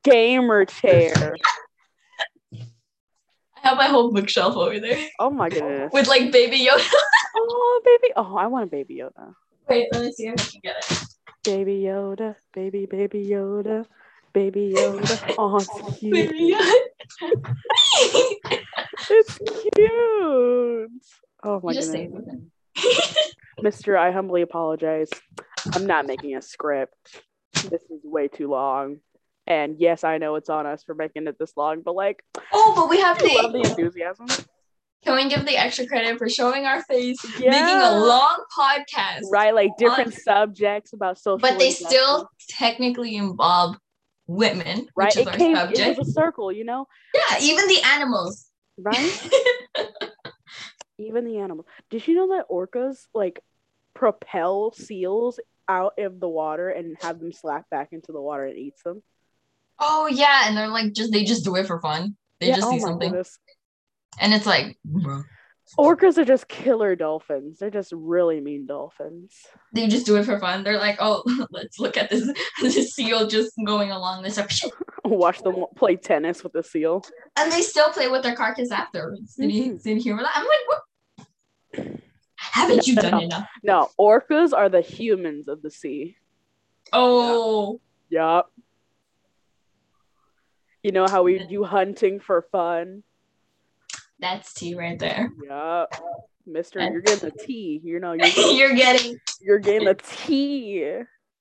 gamer chair. I have my whole bookshelf over there Oh my goodness. with like baby Yoda. Oh baby. Oh, I want a baby Yoda. Wait, let me see if I can get it. Baby Yoda. Baby baby Yoda. Baby Yoda. It's cute. Baby Yoda. It's cute. Oh my You just goodness. Mister, I humbly apologize. I'm not making a script. This is way too long. And yes, I know it's on us for making it this long, but like, Oh, but we have to love the. enthusiasm. Can we give the extra credit for showing our face, making a long podcast, Right, like different subjects about social. but they still technically involve women, right. which is It our came. It subject. was a circle, you know. Yeah, even the animals. Right. Even the animals. Did you know that orcas like propel seals out of the water and have them slap back into the water and eats them? Oh yeah, and they're like just they just do it for fun. They Yeah, just oh see something, goodness. And it's like, bro. Orcas are just killer dolphins. They're just really mean dolphins. they just do it for fun. They're like, oh, let's look at this this seal just going along this, Watch them play tennis with the seal. and they still play with their carcass afterwards. Did you Mhm. did you hear that? I'm like, what? Haven't you done no. enough? No, orcas are the humans of the sea. Oh, Yup. You know how we do hunting for fun? That's tea right there. Yeah. Mister, you're getting the tea. You know, you're, You're getting. you're getting the tea.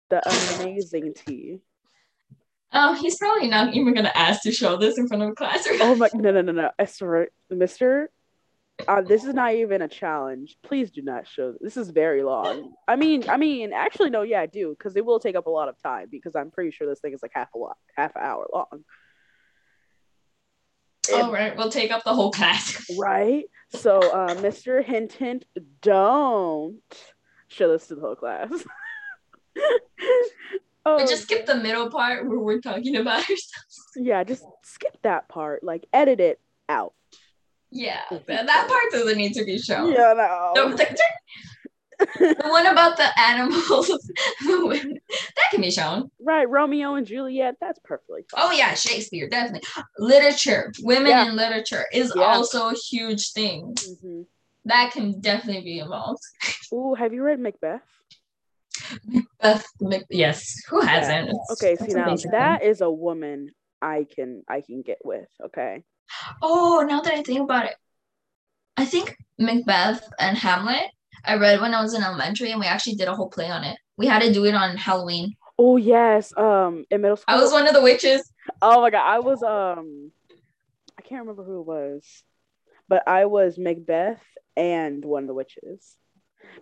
The amazing tea. Oh, he's probably not even gonna ask to show this in front of a classroom. Oh my no no no no. I swear, Mister. Uh, this is not even a challenge. Please do not show. This is very long. I mean, I mean, actually, no, yeah, I do, because it will take up a lot of time. Because I'm pretty sure this thing is like half a lot, half an hour long. All right, we'll take up the whole class. Right. So, uh, Mister Hint Hint, don't show this to the whole class. Oh, just skip the middle part where we're talking about ourselves. yeah, just skip that part. Like edit it out. Yeah, that, part doesn't need to be shown. Yeah, no. The, the- one about the animals, that can be shown. right, Romeo and Juliet. That's perfectly fine. Oh yeah, Shakespeare, definitely. Literature, women Yeah. in literature is Yeah. also a huge thing. hmm That can definitely be involved. Ooh, have you read Macbeth? Uh, Mc- yes, who hasn't? It's- Okay, see now that thing. is a woman I can I can get with. Okay. Oh, now that I think about it, I think Macbeth and Hamlet. I read when I was in elementary, and we actually did a whole play on it. We had to do it on Halloween. Oh yes, um, in middle school. I was one of the witches. Oh my god, I was um, I can't remember who it was, but I was Macbeth and one of the witches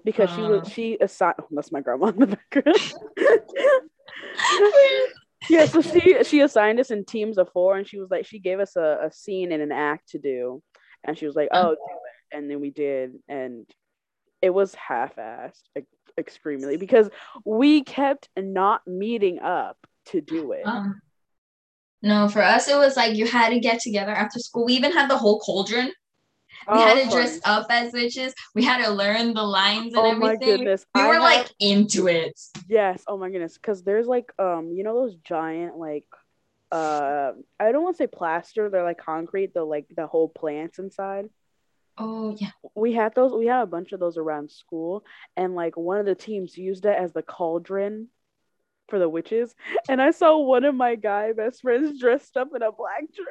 because she was Uh. she assigned. Oh, that's my grandma in the background. yeah, so she she assigned us in teams of four, and she was like, she gave us a, a scene and an act to do, and she was like, Uh. oh, do it, and then we did, and it was half-assed extremely because we kept not meeting up to do it. Um, no, for us it was like you had to get together after school. We even had the whole cauldron. We Oh, had to dress up as witches. We had to learn the lines and Oh my everything. goodness! We I were have- like into it. Yes. Oh my goodness. Because there's like um, you know those giant like uh I don't want to say plaster, they're like concrete, the like the whole plants inside. Oh yeah. We had those we had a bunch of those around school and like one of the teams used it as the cauldron for the witches. And I saw one of my guy best friends dressed up in a black dress.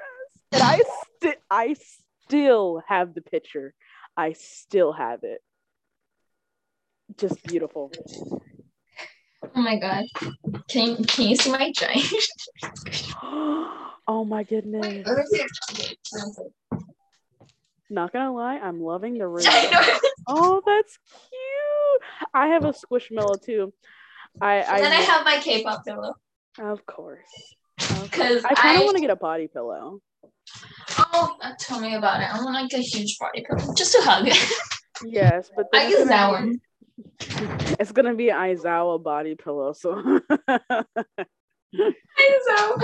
And I sti- I still have the picture. I still have it. Just beautiful. Oh my god. Can can you see my giant? oh my goodness. Not gonna lie, I'm loving the room. Oh, that's cute. I have a squishmallow too. I I, then I have my K-pop pillow of course. Because I kind of want to get a body pillow. oh uh, tell me about it. I want like a huge body pillow just to hug. Yes, but I use that one. be- It's gonna be an Aizawa body pillow. So So,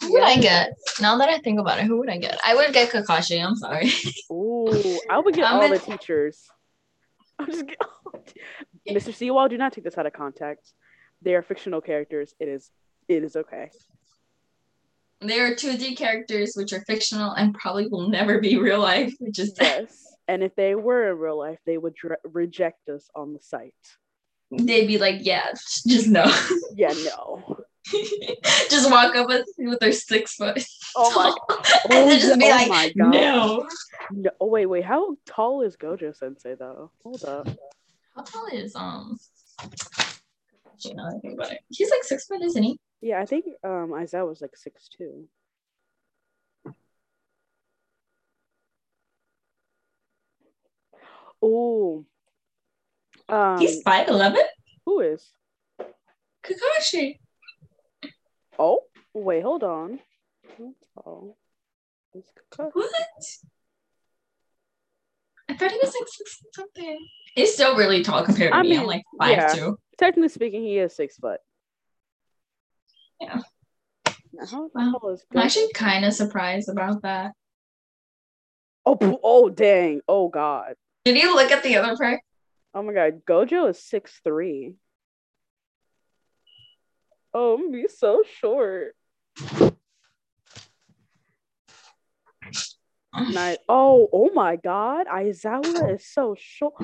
who would I get? Now that I think about it, who would I get? I would get Kakashi. I'm sorry. ooh, I would get I'm all in- the teachers. I'm just get- Mr. Seawall, do not take this out of context. They are fictional characters. It is it is okay. There are 2D characters which are fictional and probably will never be real life, which is Yes. And if they were in real life, they would dre- reject us on the site. they'd be like, yeah, just no. Yeah, no. just walk up with, with their six foot. Oh my- and Oh, then just be oh like, my God. no. no. Oh wait, wait. How tall is Gojo Sensei though? Hold up. How tall is um? Actually, now that I think about it, he's like six foot, isn't he? Yeah, I think um Aizawa was like six two. Oh. Um, he's five eleven. who is? Kakashi. Oh, wait, hold on. Is What? I thought he was like six something. He's still really tall compared to I me. I'm like five yeah. two. Technically speaking, he is six foot. Yeah. How tall is I'm actually kind of surprised about that. Oh, oh, dang. Oh, God. Did you look at the other part? Oh my god, Gojo is six three. Oh, I'm be so short. Oh, oh my god, Aizawa is so short.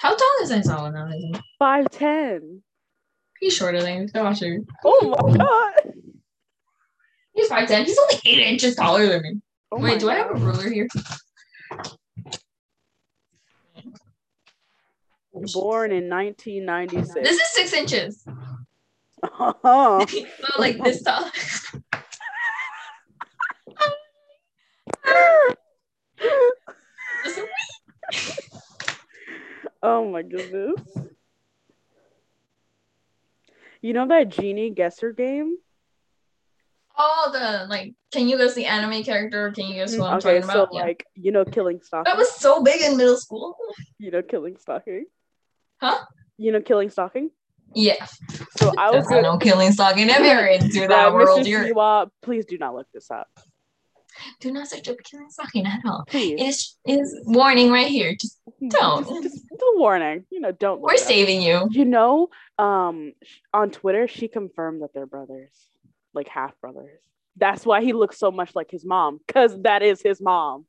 How tall is Aizawa now? Five ten. He's shorter than Kakashi. Oh my god. He's five ten. He's only eight inches taller than me. Oh Wait, do I have a ruler here? Born in 1996. This is six inches. Oh, so like this tall. oh my goodness. You know that genie guesser game? Oh, the like, can you guess the anime character? Can you guess what mm, I'm okay, talking so about? Yeah. like you know, killing stalking. That was so big in middle school. You know, killing stalking. Huh? You know, killing stalking. Yeah. So I was no killing stalking. If you're into that world, Mr. you're Siwa, please do not look this up. do not search up killing stalking at all. Please. Is is warning right here. Just don't. Just, just a warning. You know, don't. we're it saving you. You know, um, on Twitter, she confirmed that they're brothers, like half brothers. That's why he looks so much like his mom, because that is his mom,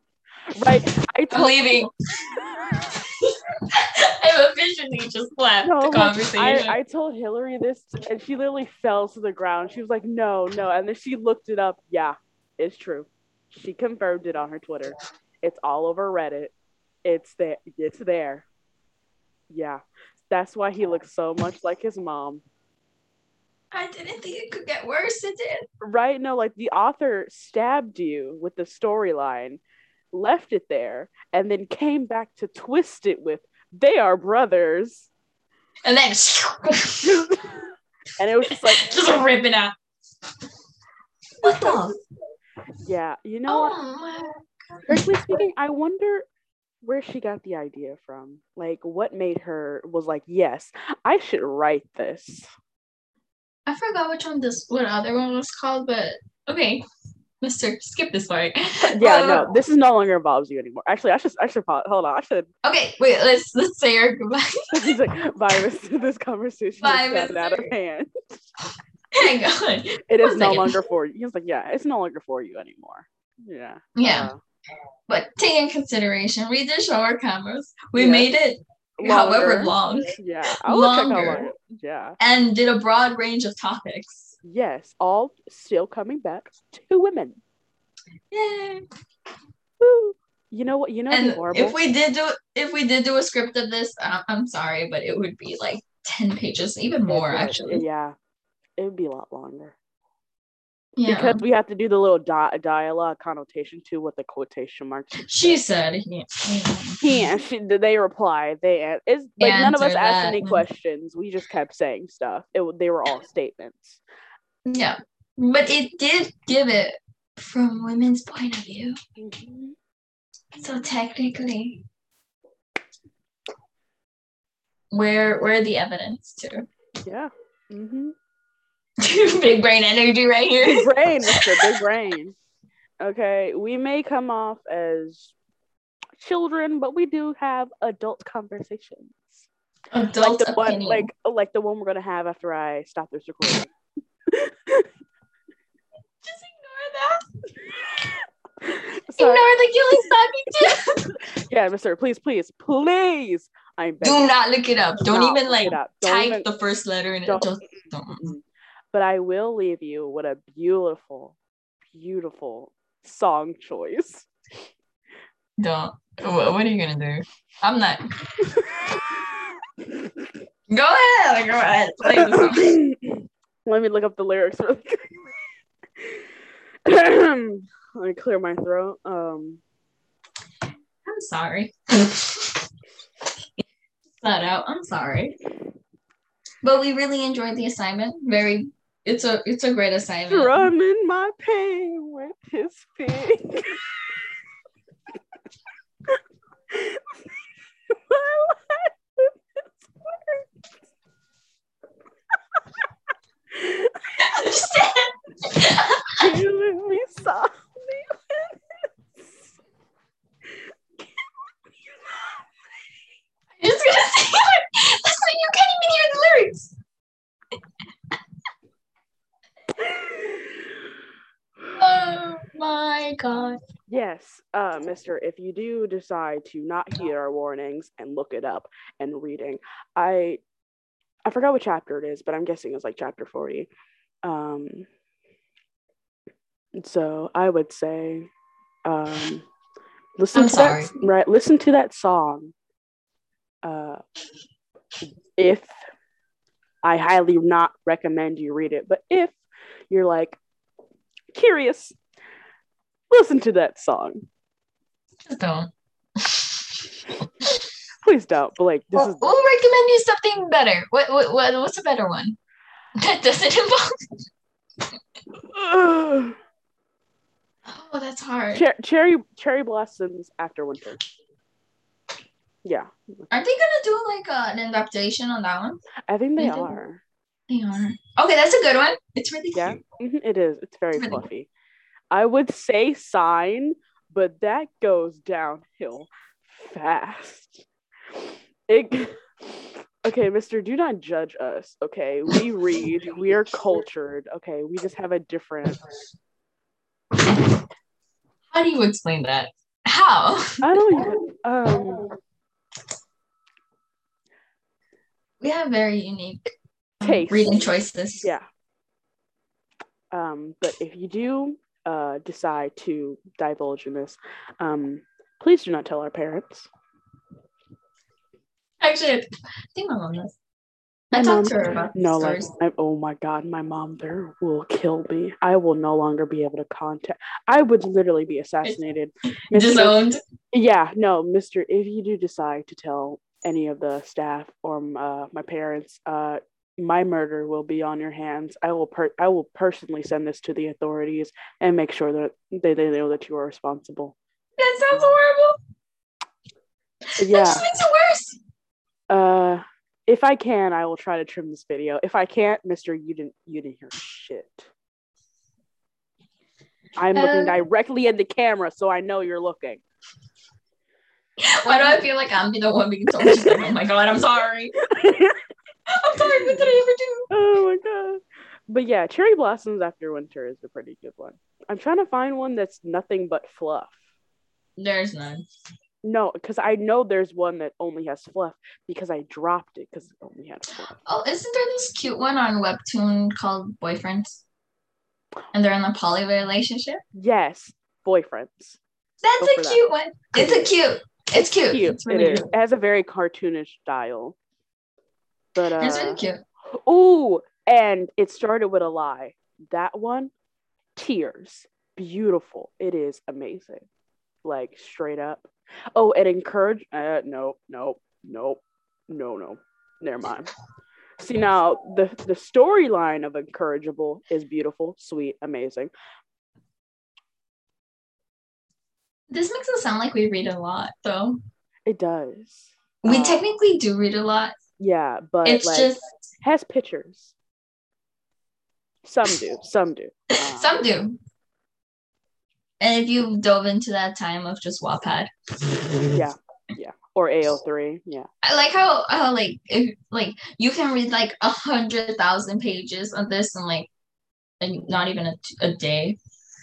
right? I I'm told leaving. I've officially just left No, the conversation. I, I told Hillary this, and she literally fell to the ground. She was like, "No, no," and then she looked it up. Yeah, it's true. She confirmed it on her Twitter. It's all over Reddit. It's there. It's there. Yeah, that's why he looks so much like his mom. I didn't think it could get worse. It did. Right? No, like the author stabbed you with the storyline, left it there, and then came back to twist it with they are brothers. And then and it was just like, just rip it out. What the? yeah, you know? Oh. Frankly speaking, I wonder where she got the idea from. Like, what made her was like, yes, I should write this. I forgot which one this what other one was called, but okay. Mister, skip this part. Yeah, Uh, no, this is no longer involves you anymore. Actually, I should, I should, hold on, I should. Okay, wait, let's let's say our goodbye. He's like, bye. This conversation Bye, is gotten out of hand. Hang on. It is no longer for you. He's like, yeah, it's no longer for you anymore. Yeah. Yeah. Uh, But take in consideration, we did show our cameras. We Yeah. made it however long Yeah. I will check how Longer. long. Yeah. and did a broad range of topics. Yes. All still coming back to women. Yay. Woo. You know what? You know And if we did do if we did do a script of this, uh, I'm sorry, but it would be like 10 pages, even more would- actually. Yeah. It would be a lot longer. Yeah. Because we have to do the little di- dialogue connotation to what the quotation marks. she said he, He she, they reply. They it's like none of us asked that. any questions. We just kept saying stuff. It they were all statements. Yeah. But it did give it from women's point of view. So technically where where the evidence to Yeah. Mm-hmm. big brain energy right here. Big brain, Mister Big Brain. Okay, we may come off as children, but we do have adult conversations. Adult like the one, like like the one we're gonna have after I stop this recording. just ignore that. Sorry. Ignore the killing stalking. Yeah, Mister, please, please, please. I'm begging. Do not look it up. Don't even like it. Don't type even- the first letter in it. don't- Just don't. But I will leave you with a beautiful, beautiful song choice. Don't. What, are you gonna do? I'm not. Go ahead. Go ahead. Play the song. Let me look up the lyrics really quick. Let me clear my throat. Um, I'm sorry. Flat out. I'm sorry. But we really enjoyed the assignment. Very. It's a. It's a great assignment. drumming my pain with his feet. My life with his Understand? words, killing me softly with his I'm just gonna say it. That's why you can't even hear the lyrics. Oh my god. Yes, Mister, if you do decide to not heed our warnings and look it up and reading, I I forgot what chapter it is, but I'm guessing it's like chapter 40. Um so I would say um listen I'm to that right, listen to that song. Uh if I highly not recommend you read it, but if you're like curious, listen to that song. Just don't. Please don't. But like this We'll, is we'll recommend you something better. What, what, what what's a better one? That doesn't involve. Oh, that's hard. Cher- cherry cherry blossoms after winter. Yeah, Aren't they gonna do like uh, an adaptation on that one? I think they They are. They are. Okay, that's a good one. It's really Yeah, cute. mhm, it is. It's very Really? fluffy. I would say sign, but that goes downhill fast. It. Okay, Mister, do not judge us. Okay, we read. We are cultured. Okay, we just have a different. How do you explain that? How? I don't even. Um, We have very unique um, Taste. reading choices. yeah. Um, but if you do uh decide to divulge in this, um, please do not tell our parents. Actually, I think my mom does. I My talked to her about No, like. I, oh my god, my mom there will kill me. I will no longer be able to contact. I would literally be assassinated. Mr. Disowned. Yeah, no, Mister. If you do decide to tell any of the staff or uh, my parents, uh, my murder will be on your hands. I will per- I will personally send this to the authorities and make sure that they, they know that you are responsible. That sounds horrible. That Yeah. just makes it worse. Uh, if I can, I will try to trim this video. If I can't, Mister, you didn't you didn't hear shit. I'm looking Um, directly at the camera, so I know you're looking. Why do I feel like I'm the one being told? Oh my god, I'm sorry. I'm sorry. What did I ever do? oh my god. But yeah, cherry blossoms after winter is a pretty good one. I'm trying to find one that's nothing but fluff. There's none. No, because I know there's one that only has fluff because I dropped it because it only had fluff. Oh, isn't there this cute one on Webtoon called Boyfriends? And they're in a poly relationship? Yes, boyfriends. That's Go a for that. cute one. It's a cute. It's cute. Cute. It's It really is. cute. It has a very cartoonish style. But uh, It's really cute. Ooh, and it started with a lie. That one, tears. Beautiful. It is amazing. Like straight up. Oh, and encourage. Uh, no, no, no, no, no. Never mind. See now, the the storyline of Encourageable is beautiful, sweet, amazing. This makes it sound like we read a lot, though. It does. We Uh, technically do read a lot. Yeah, but It's like just has pictures. Some do. Some do. Um, some do. And if you dove into that time of just Wattpad, Yeah, yeah. Or AO3. Yeah. I like how how like if like you can read like a hundred thousand pages of this in like and not even a, a day,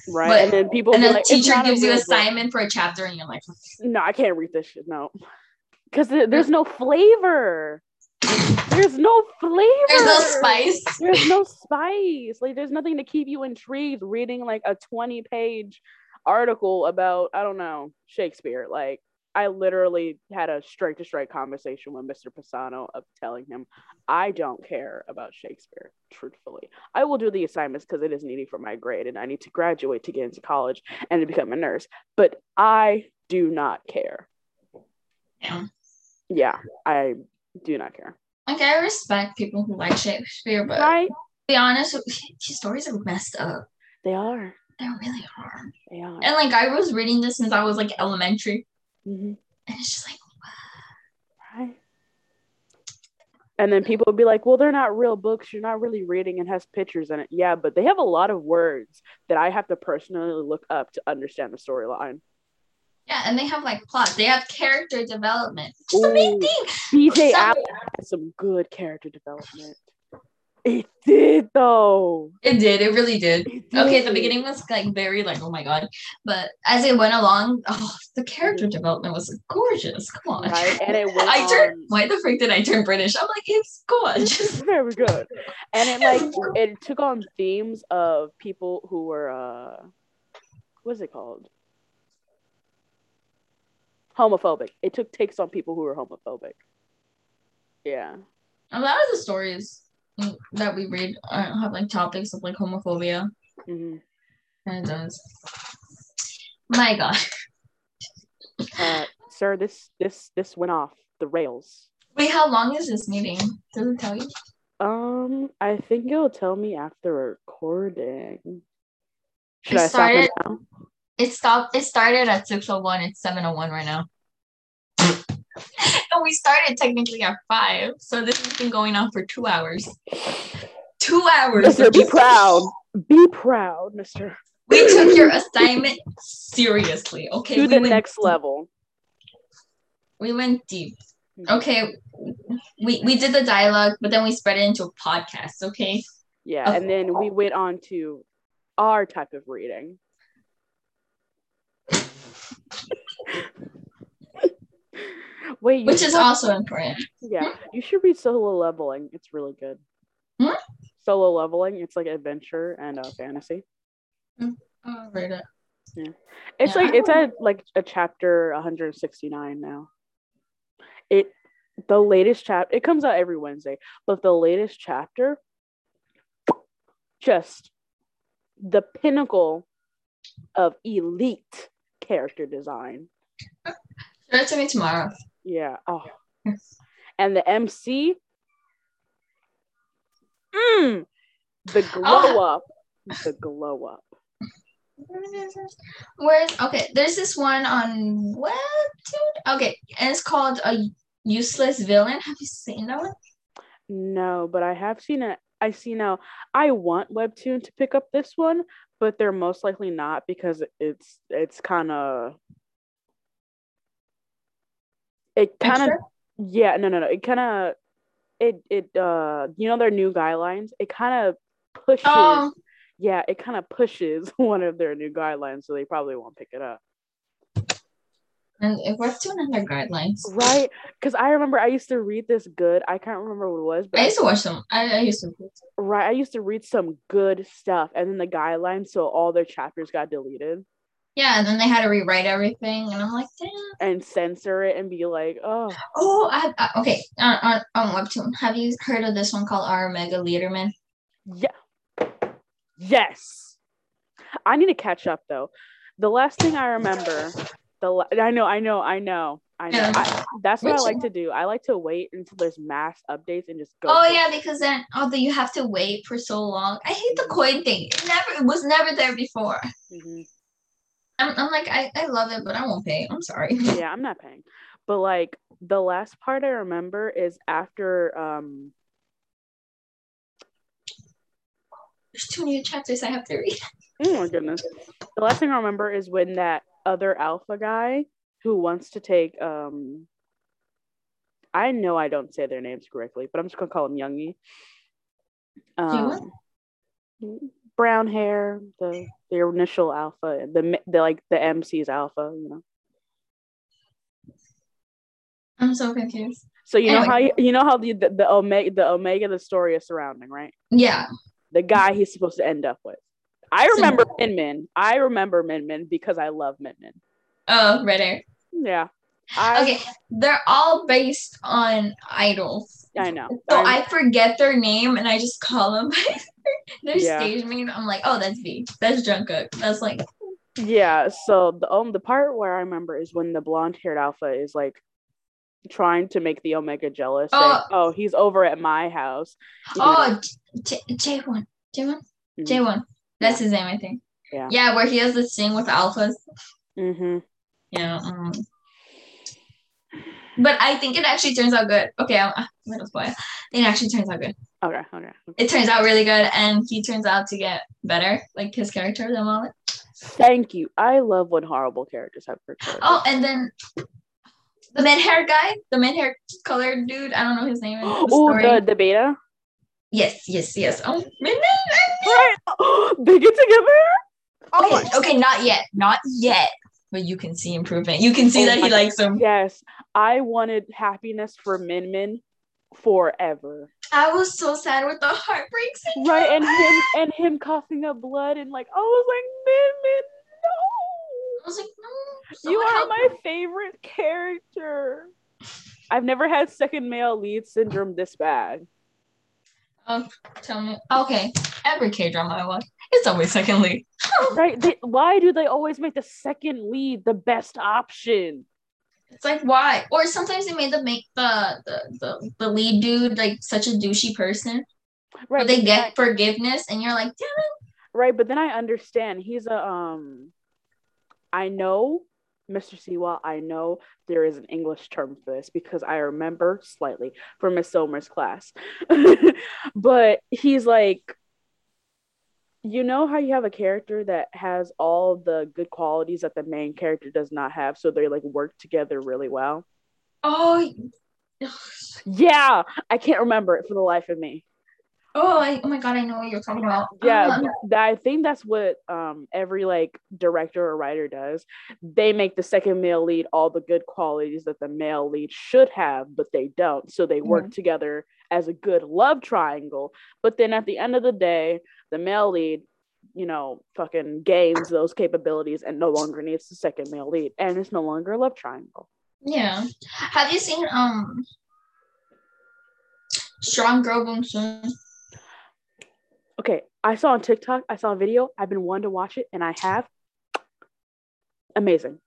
Right. But- and then people and be the like, teacher gives you real book." assignment for a chapter, and you're like, No, I can't read this shit. No, because there's no flavor. There's no flavor. there's no spice. There's no spice. Like there's nothing to keep you intrigued reading like a 20 page article about I don't know Shakespeare. Like I literally had a straight to straight conversation with Mr. Pisano of telling him I don't care about Shakespeare. Truthfully, I will do the assignments because it is needed for my grade and I need to graduate to get into college and to become a nurse. But I do not care. Yeah. Yeah, I do not care. Like I respect people who like Shakespeare, but Right? to be honest, his stories are messed up. They are. They really are. They are. And like I was reading this since I was like elementary, Mhm. and it's just like Right. And then people would be like, well, they're not real books. You're not really reading and has pictures in it. Yeah, but they have a lot of words that I have to personally look up to understand the storyline. Yeah, and they have like plot. They have character development. Is the main thing. BJ Alex had some good character development. It did, though. It did. It really did. It Okay, the beginning was like very like oh my god, but as it went along, oh, the character development was gorgeous. Come on, Right? And it went I turned. Why the frick did I turn British? I'm like it's gorgeous. very good. And it like it took on themes of people who were uh what's it called? Homophobic. It took takes on people who were homophobic. Yeah. A lot of the stories that we read uh, have like topics of like homophobia, hmm and it does. My God. Uh, sir, this this this went off the rails. Wait, how long is this meeting? Does it tell you? Um, I think it'll tell me after recording. Should It I stop it now? It stopped. It started at six oh one. It's seven oh one right now. and we started technically at five, so this has been going on for two hours. Two hours. Mister, be proud. Be proud, Mister. We took your assignment seriously. Okay. To we the next deep. level. We went deep. Mhm. Okay. We we did the dialogue, but then we spread it into a podcast. Okay. Yeah, Oh. and then we went on to our type of reading. Wait, Which is also important. yeah, you should read Solo Leveling. It's really good. Hmm? Solo Leveling. It's like adventure and uh, fantasy. Oh, right. up. It's Yeah, like it's at like a chapter 169 now. It the latest chapter it comes out every Wednesday, but the latest chapter just the pinnacle of elite character design. Show it to me tomorrow. Yeah. Oh. And the MC mm, the glow up. The glow up. Where's okay? There's this one on Webtoon. Okay, and it's called a useless villain. Have you seen that one? No, but I have seen it. I see now. I want Webtoon to pick up this one, but they're most likely not because it's it's kind of it kind of yeah no no no it kind of it it uh you know their new guidelines? It kind of pushes Oh, yeah it kind of pushes one of their new guidelines so they probably won't pick it up and if Webtoon and their guidelines. right because I remember I used to read this good I can't remember what it was but I used to watch them. I, I used to. Right. I used to read some good stuff and then the guidelines, so all their chapters got deleted Yeah, and then they had to rewrite everything, and I'm like, damn. and censor it and be like, oh, Oh, I, I okay. On, on on Webtoon, have you heard of this one called Our Mega Leaderman? yeah. Yes. I need to catch up though. The last thing I remember, the I know, I know, I know, I know. Yeah. I, that's what I like to do. I like to wait until there's mass updates and just go. Oh for it. yeah, because then although you have to wait for so long, I hate the coin thing. It never it was never there before. Mhm. I'm, I'm like I, I love it, but I won't pay. I'm sorry. Yeah, I'm not paying. But like the last part I remember is after um There's too many chapters I have to read. Oh my goodness. The last thing I remember is when that other alpha guy who wants to take um I know I don't say their names correctly, but I'm just gonna call him Youngie. Um, brown hair, the the initial alpha, the the like the MC's alpha, you know. I'm so confused. So you know how you, you know how the, the the omega the omega the story is surrounding, right? Yeah. The guy he's supposed to end up with. I remember Min Min. I remember Min Min because I love Min Min. Oh, red hair. Yeah. I, Okay, they're all based on idols. I know. So I'm- I forget their name and I just call them their Yeah. stage name. I'm like, oh, that's V. That's Jungkook. That's like, Yeah, so the um the part where I remember is when the blonde haired alpha is like trying to make the Omega jealous. saying, Oh. oh, he's over at my house. you oh, J one, J1. J1? Mhm. J1. That's his name, I think. Yeah. Yeah, where he has this thing with alphas. Mhm. Yeah. um, but I think it actually turns out good. Okay, I'm, I'm gonna spoil. It actually turns out good. Okay, okay. It turns out really good, and he turns out to get better, like his character and all that. Thank you. I love when horrible characters have good characters. Oh, and then the mid hair guy, the mid hair colored dude. I don't know his name. the oh, the the beta. Yes, yes, yes. Oh, midnight. Right. they get together. Oh Okay, my okay, not yet, not yet. But you can see improvement. You can see Oh that my he likes him. Yes, I wanted happiness for Min Min forever. I was so sad with the heartbreak. scene. Right, and him and him coughing up blood and like I was like Min Min, no. I was like, no. so you are my favorite character. I've never had second male lead syndrome this bad. Oh, tell me. Okay, every K drama I watch, it's always second lead. Right? They, why do they always make the second lead the best option? It's like why? Or sometimes they made them make the the, the, the lead dude like such a douchey person. Right. But they get I- forgiveness, and you're like, damn it. right, but then I understand he's a um I know Mr. Sewell, I know there is an English term for this because I remember slightly from Miss Somer's class. but he's like, you know how you have a character that has all the good qualities that the main character does not have, so they like work together really well. Oh, Yeah, I can't remember it for the life of me. Oh, I, oh my god, I know what you're talking about. Yeah, Ah, I think that's what um every like director or writer does. They make the second male lead all the good qualities that the male lead should have, but they don't. So they work together as a good love triangle. But then at the end of the day, the male lead, you know, fucking gains those capabilities and no longer needs the second male lead, and it's no longer a love triangle. yeah. Have you seen um Strong Girl Bong Soon? Okay, I saw on TikTok, I saw a video. I've been wanting to watch it, and I have. Amazing.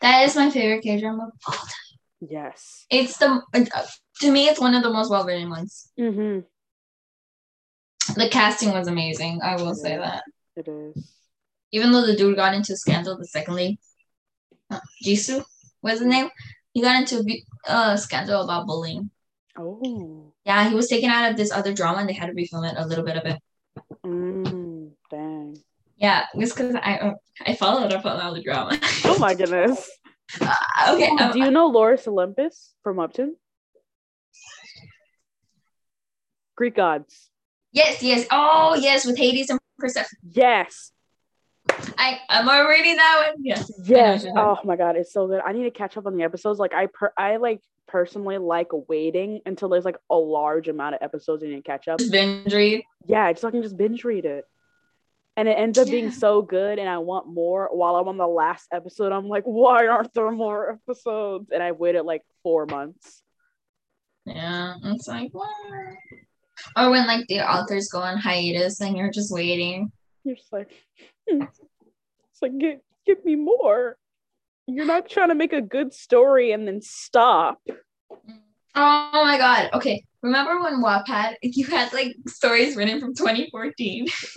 That is my favorite K drama. of all time. Yes. It's the uh, to me, it's one of the most well written ones. Mm-hmm. The casting was amazing. I will say Yeah. that. It is. Even though the dude got into a scandal, the second uh, Jisoo was the name. He got into a uh, scandal about bullying. Oh. Yeah, he was taken out of this other drama, and they had to refilm it a little bit of it. Mm, dang. Yeah, it's because I uh, I followed up on all the drama. Oh my goodness. Uh, okay, um, Do you know Lore Olympus from Webtoon? Greek gods. yes, yes. Oh, yes, with Hades and Persephone. Yes. I I'm already that one. Yes. Yes. Oh my god, it's so good. I need to catch up on the episodes. Like I per I like personally like waiting until there's like a large amount of episodes and you catch up. Just binge read. Yeah, just so I can just binge read it. And it ends up being Yeah. so good and I want more. While I'm on the last episode, I'm like, why aren't there more episodes? And I waited like four months. Yeah, it's like what? Or when like the authors go on hiatus and you're just waiting. You're just like. like give give me more. You're not trying to make a good story and then stop. Oh my god. Okay. Remember when Wattpad you had like stories written from 2014?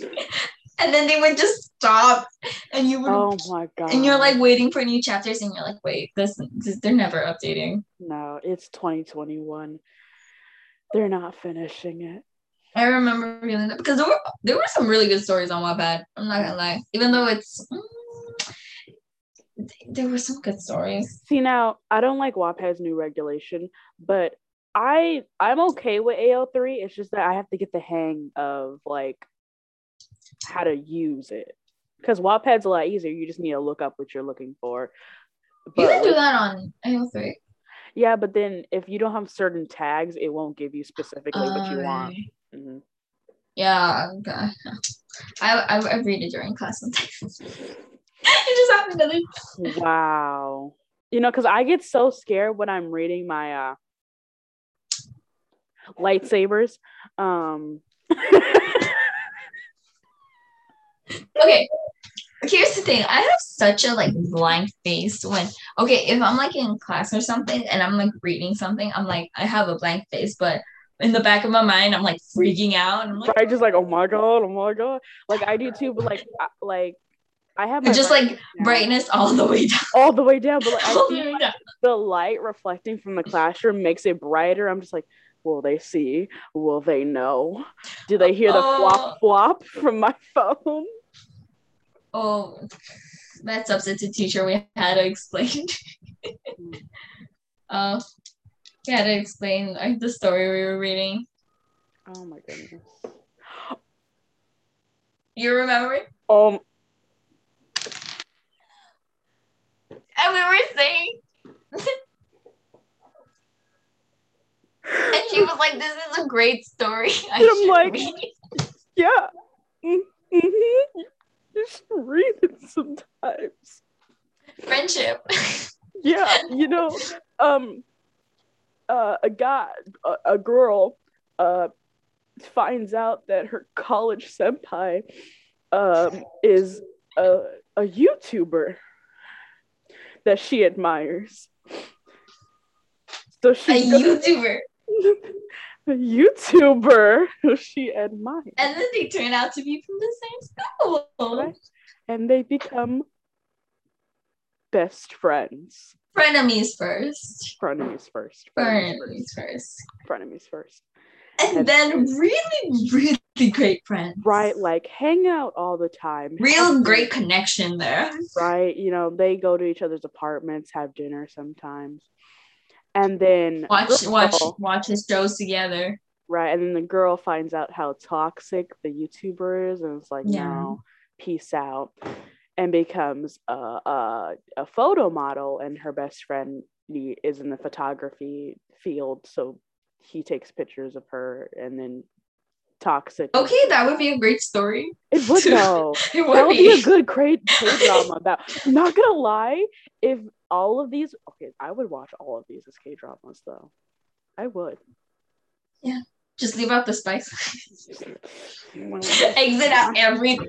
and then they would just stop and you would Oh my god. and you're like waiting for new chapters and you're like, wait, this, this they're never updating. no, it's 2021. They're not finishing it. I remember feeling that because there were there were some really good stories on Wattpad. I'm not gonna lie. Even though it's there were some good stories. See now, I don't like Wattpad's new regulation, but I I'm okay with AO3. It's just that I have to get the hang of like how to use it. Because Wattpad's a lot easier. You just need to look up what you're looking for. You can do that on AO3. Yeah, but then if you don't have certain tags, it won't give you specifically what you want. Alright. Mhm. Yeah, okay. I, I I read it during class sometimes. it just happened to me. Wow. You know, because I get so scared when I'm reading my uh lightsabers. Um Okay. Here's the thing. I have such a like blank face when okay, if I'm like in class or something and I'm like reading something, I'm like I have a blank face, but in the back of my mind, I'm like freaking out. I'm like, right, just like, oh my god, oh my god. Like I do too, but like like I have just like brightness all the way down. all the way down, but like the like down. the light reflecting from the classroom makes it brighter. I'm just like, will they see? Will they know? Do they hear the Oh. flop flop from my phone? Oh, that substitute teacher we had to explain. uh, we had to explain like, the story we were reading. Oh my goodness. You remember? Um, And we were saying, and she was like, "This is a great story." I I'm like- read yeah. Mm-hmm. Should read it sometimes. friendship. Yeah, you know, um, uh, a guy, a, a girl, uh, finds out that her college senpai, um, is a a YouTuber that she admires. So a she goes- YouTuber, a YouTuber who she admires, and then they turn out to be from the same school. Right. and they become best friends. Frenemies first. Frenemies first. Frenemies first. Frenemies first. And, And- then really, really great friends. Right, like hang out all the time. Real great connection there. Right, you know they go to each other's apartments, have dinner sometimes, and then Watch, girl- watch, watch his shows together. Right, and then the girl finds out how toxic the YouTuber is, and it's like, Yeah. no, peace out, and becomes a, a a photo model. And her best friend is in the photography field, so he takes pictures of her, and then toxic. Okay, that would be a great story. it would though. It That would would be a good K drama about. Not gonna lie, if all of these, okay, I would watch all of these as K dramas though. I would. Yeah. Just leave out the spice. Exit out everything.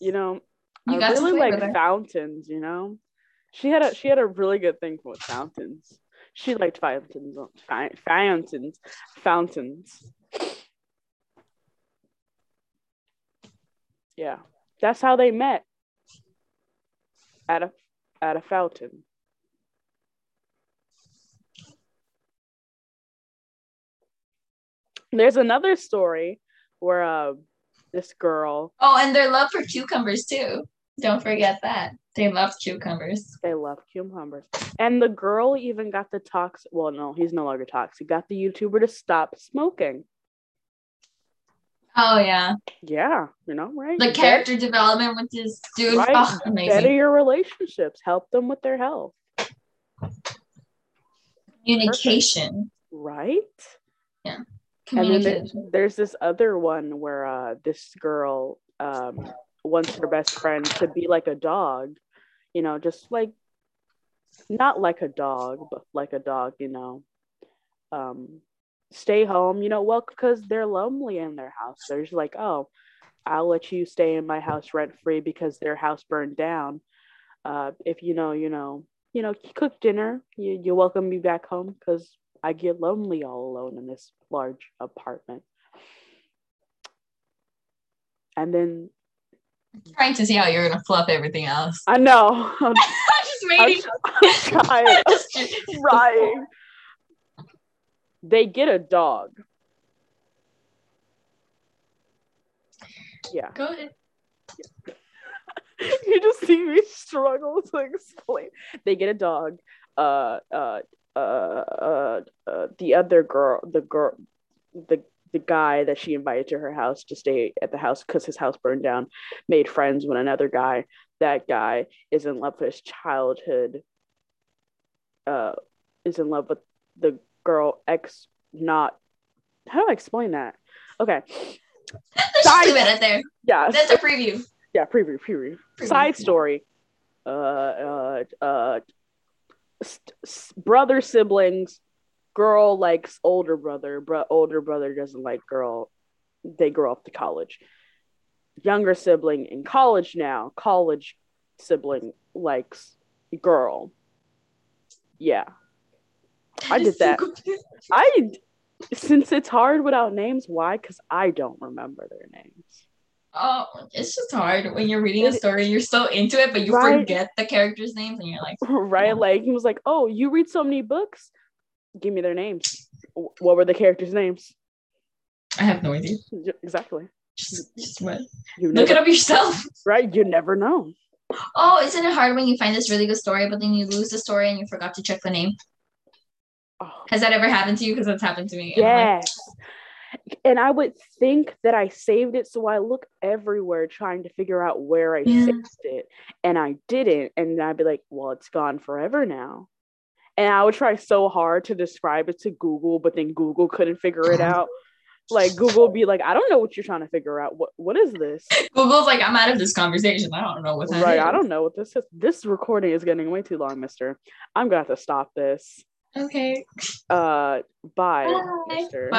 You know, You I really like fountains. You know, she had a she had a really good thing with fountains. She liked fountains, fountains, fountains. Yeah, that's how they met. At a at a fountain. There's another story where uh, this girl Oh, and their love for cucumbers too. Don't forget that. They love cucumbers. They love cucumbers. And the girl even got the toxic. Well, no, he's no longer toxic. He got the YouTuber to stop smoking. Oh yeah. Yeah, you know, right? The character development with this dude. Right? Oh, Better your relationships. Help them with their health. Communication. Right? Yeah. And then there's this other one where uh, this girl um, wants her best friend to be like a dog, you know, just like not like a dog, but like a dog, you know. Um, stay home, you know, well, because they're lonely in their house. They're just like, oh, I'll let you stay in my house rent free because their house burned down. Uh, if you know, you know, you know, cook dinner, you you welcome me back home because I get lonely all alone in this large apartment. And then trying to see how you're gonna fluff everything else. I know I'm, I'm just waiting. I'm trying, I'm trying. They get a dog. Yeah, Go ahead. you just see me struggle to explain. They get a dog. Uh, uh, uh, uh, uh, the other girl, the girl, the the guy that she invited to her house to stay at the house because his house burned down, made friends with another guy. That guy is in love with his childhood. Uh, is in love with the girl ex. Not how do I explain that? Okay, just leave it there. yeah, That's a preview. yeah, preview, preview. Preview. Side story. Uh, uh, uh, st- s- brother siblings. Girl likes older brother, but older brother doesn't like girl. They grow up to college. Younger sibling in college now. College sibling likes girl. Yeah, I did that. I since it's hard without names. Why? Because I don't remember their names. Oh, it's just hard when you're reading a story. You're so into it, but you Right. forget the characters' names, and you're like, right? Like he was like, "Oh, you read so many books. Give me their names. What were the characters' names? I have no idea. Exactly. Just, just what? You Look never, it up yourself. right? You never know. Oh, isn't it hard when you find this really good story, but then you lose the story and you forgot to check the name? Oh, Has that ever happened to you? Because that's happened to me. and I'm like, yes. And I would think that I saved it, so I look everywhere trying to figure out where I Yeah. saved it, and I didn't. And I'd be like, "Well, it's gone forever now." And I would try so hard to describe it to Google, but then Google couldn't figure it uh-huh. out. Like Google would be like, "I don't know what you're trying to figure out. What what is this?" Google's like, I'm out of this conversation. I don't know what that right i don't know what this is this recording is getting way too long mister i'm gonna have to stop this Okay. uh bye, Bye. mister Bye.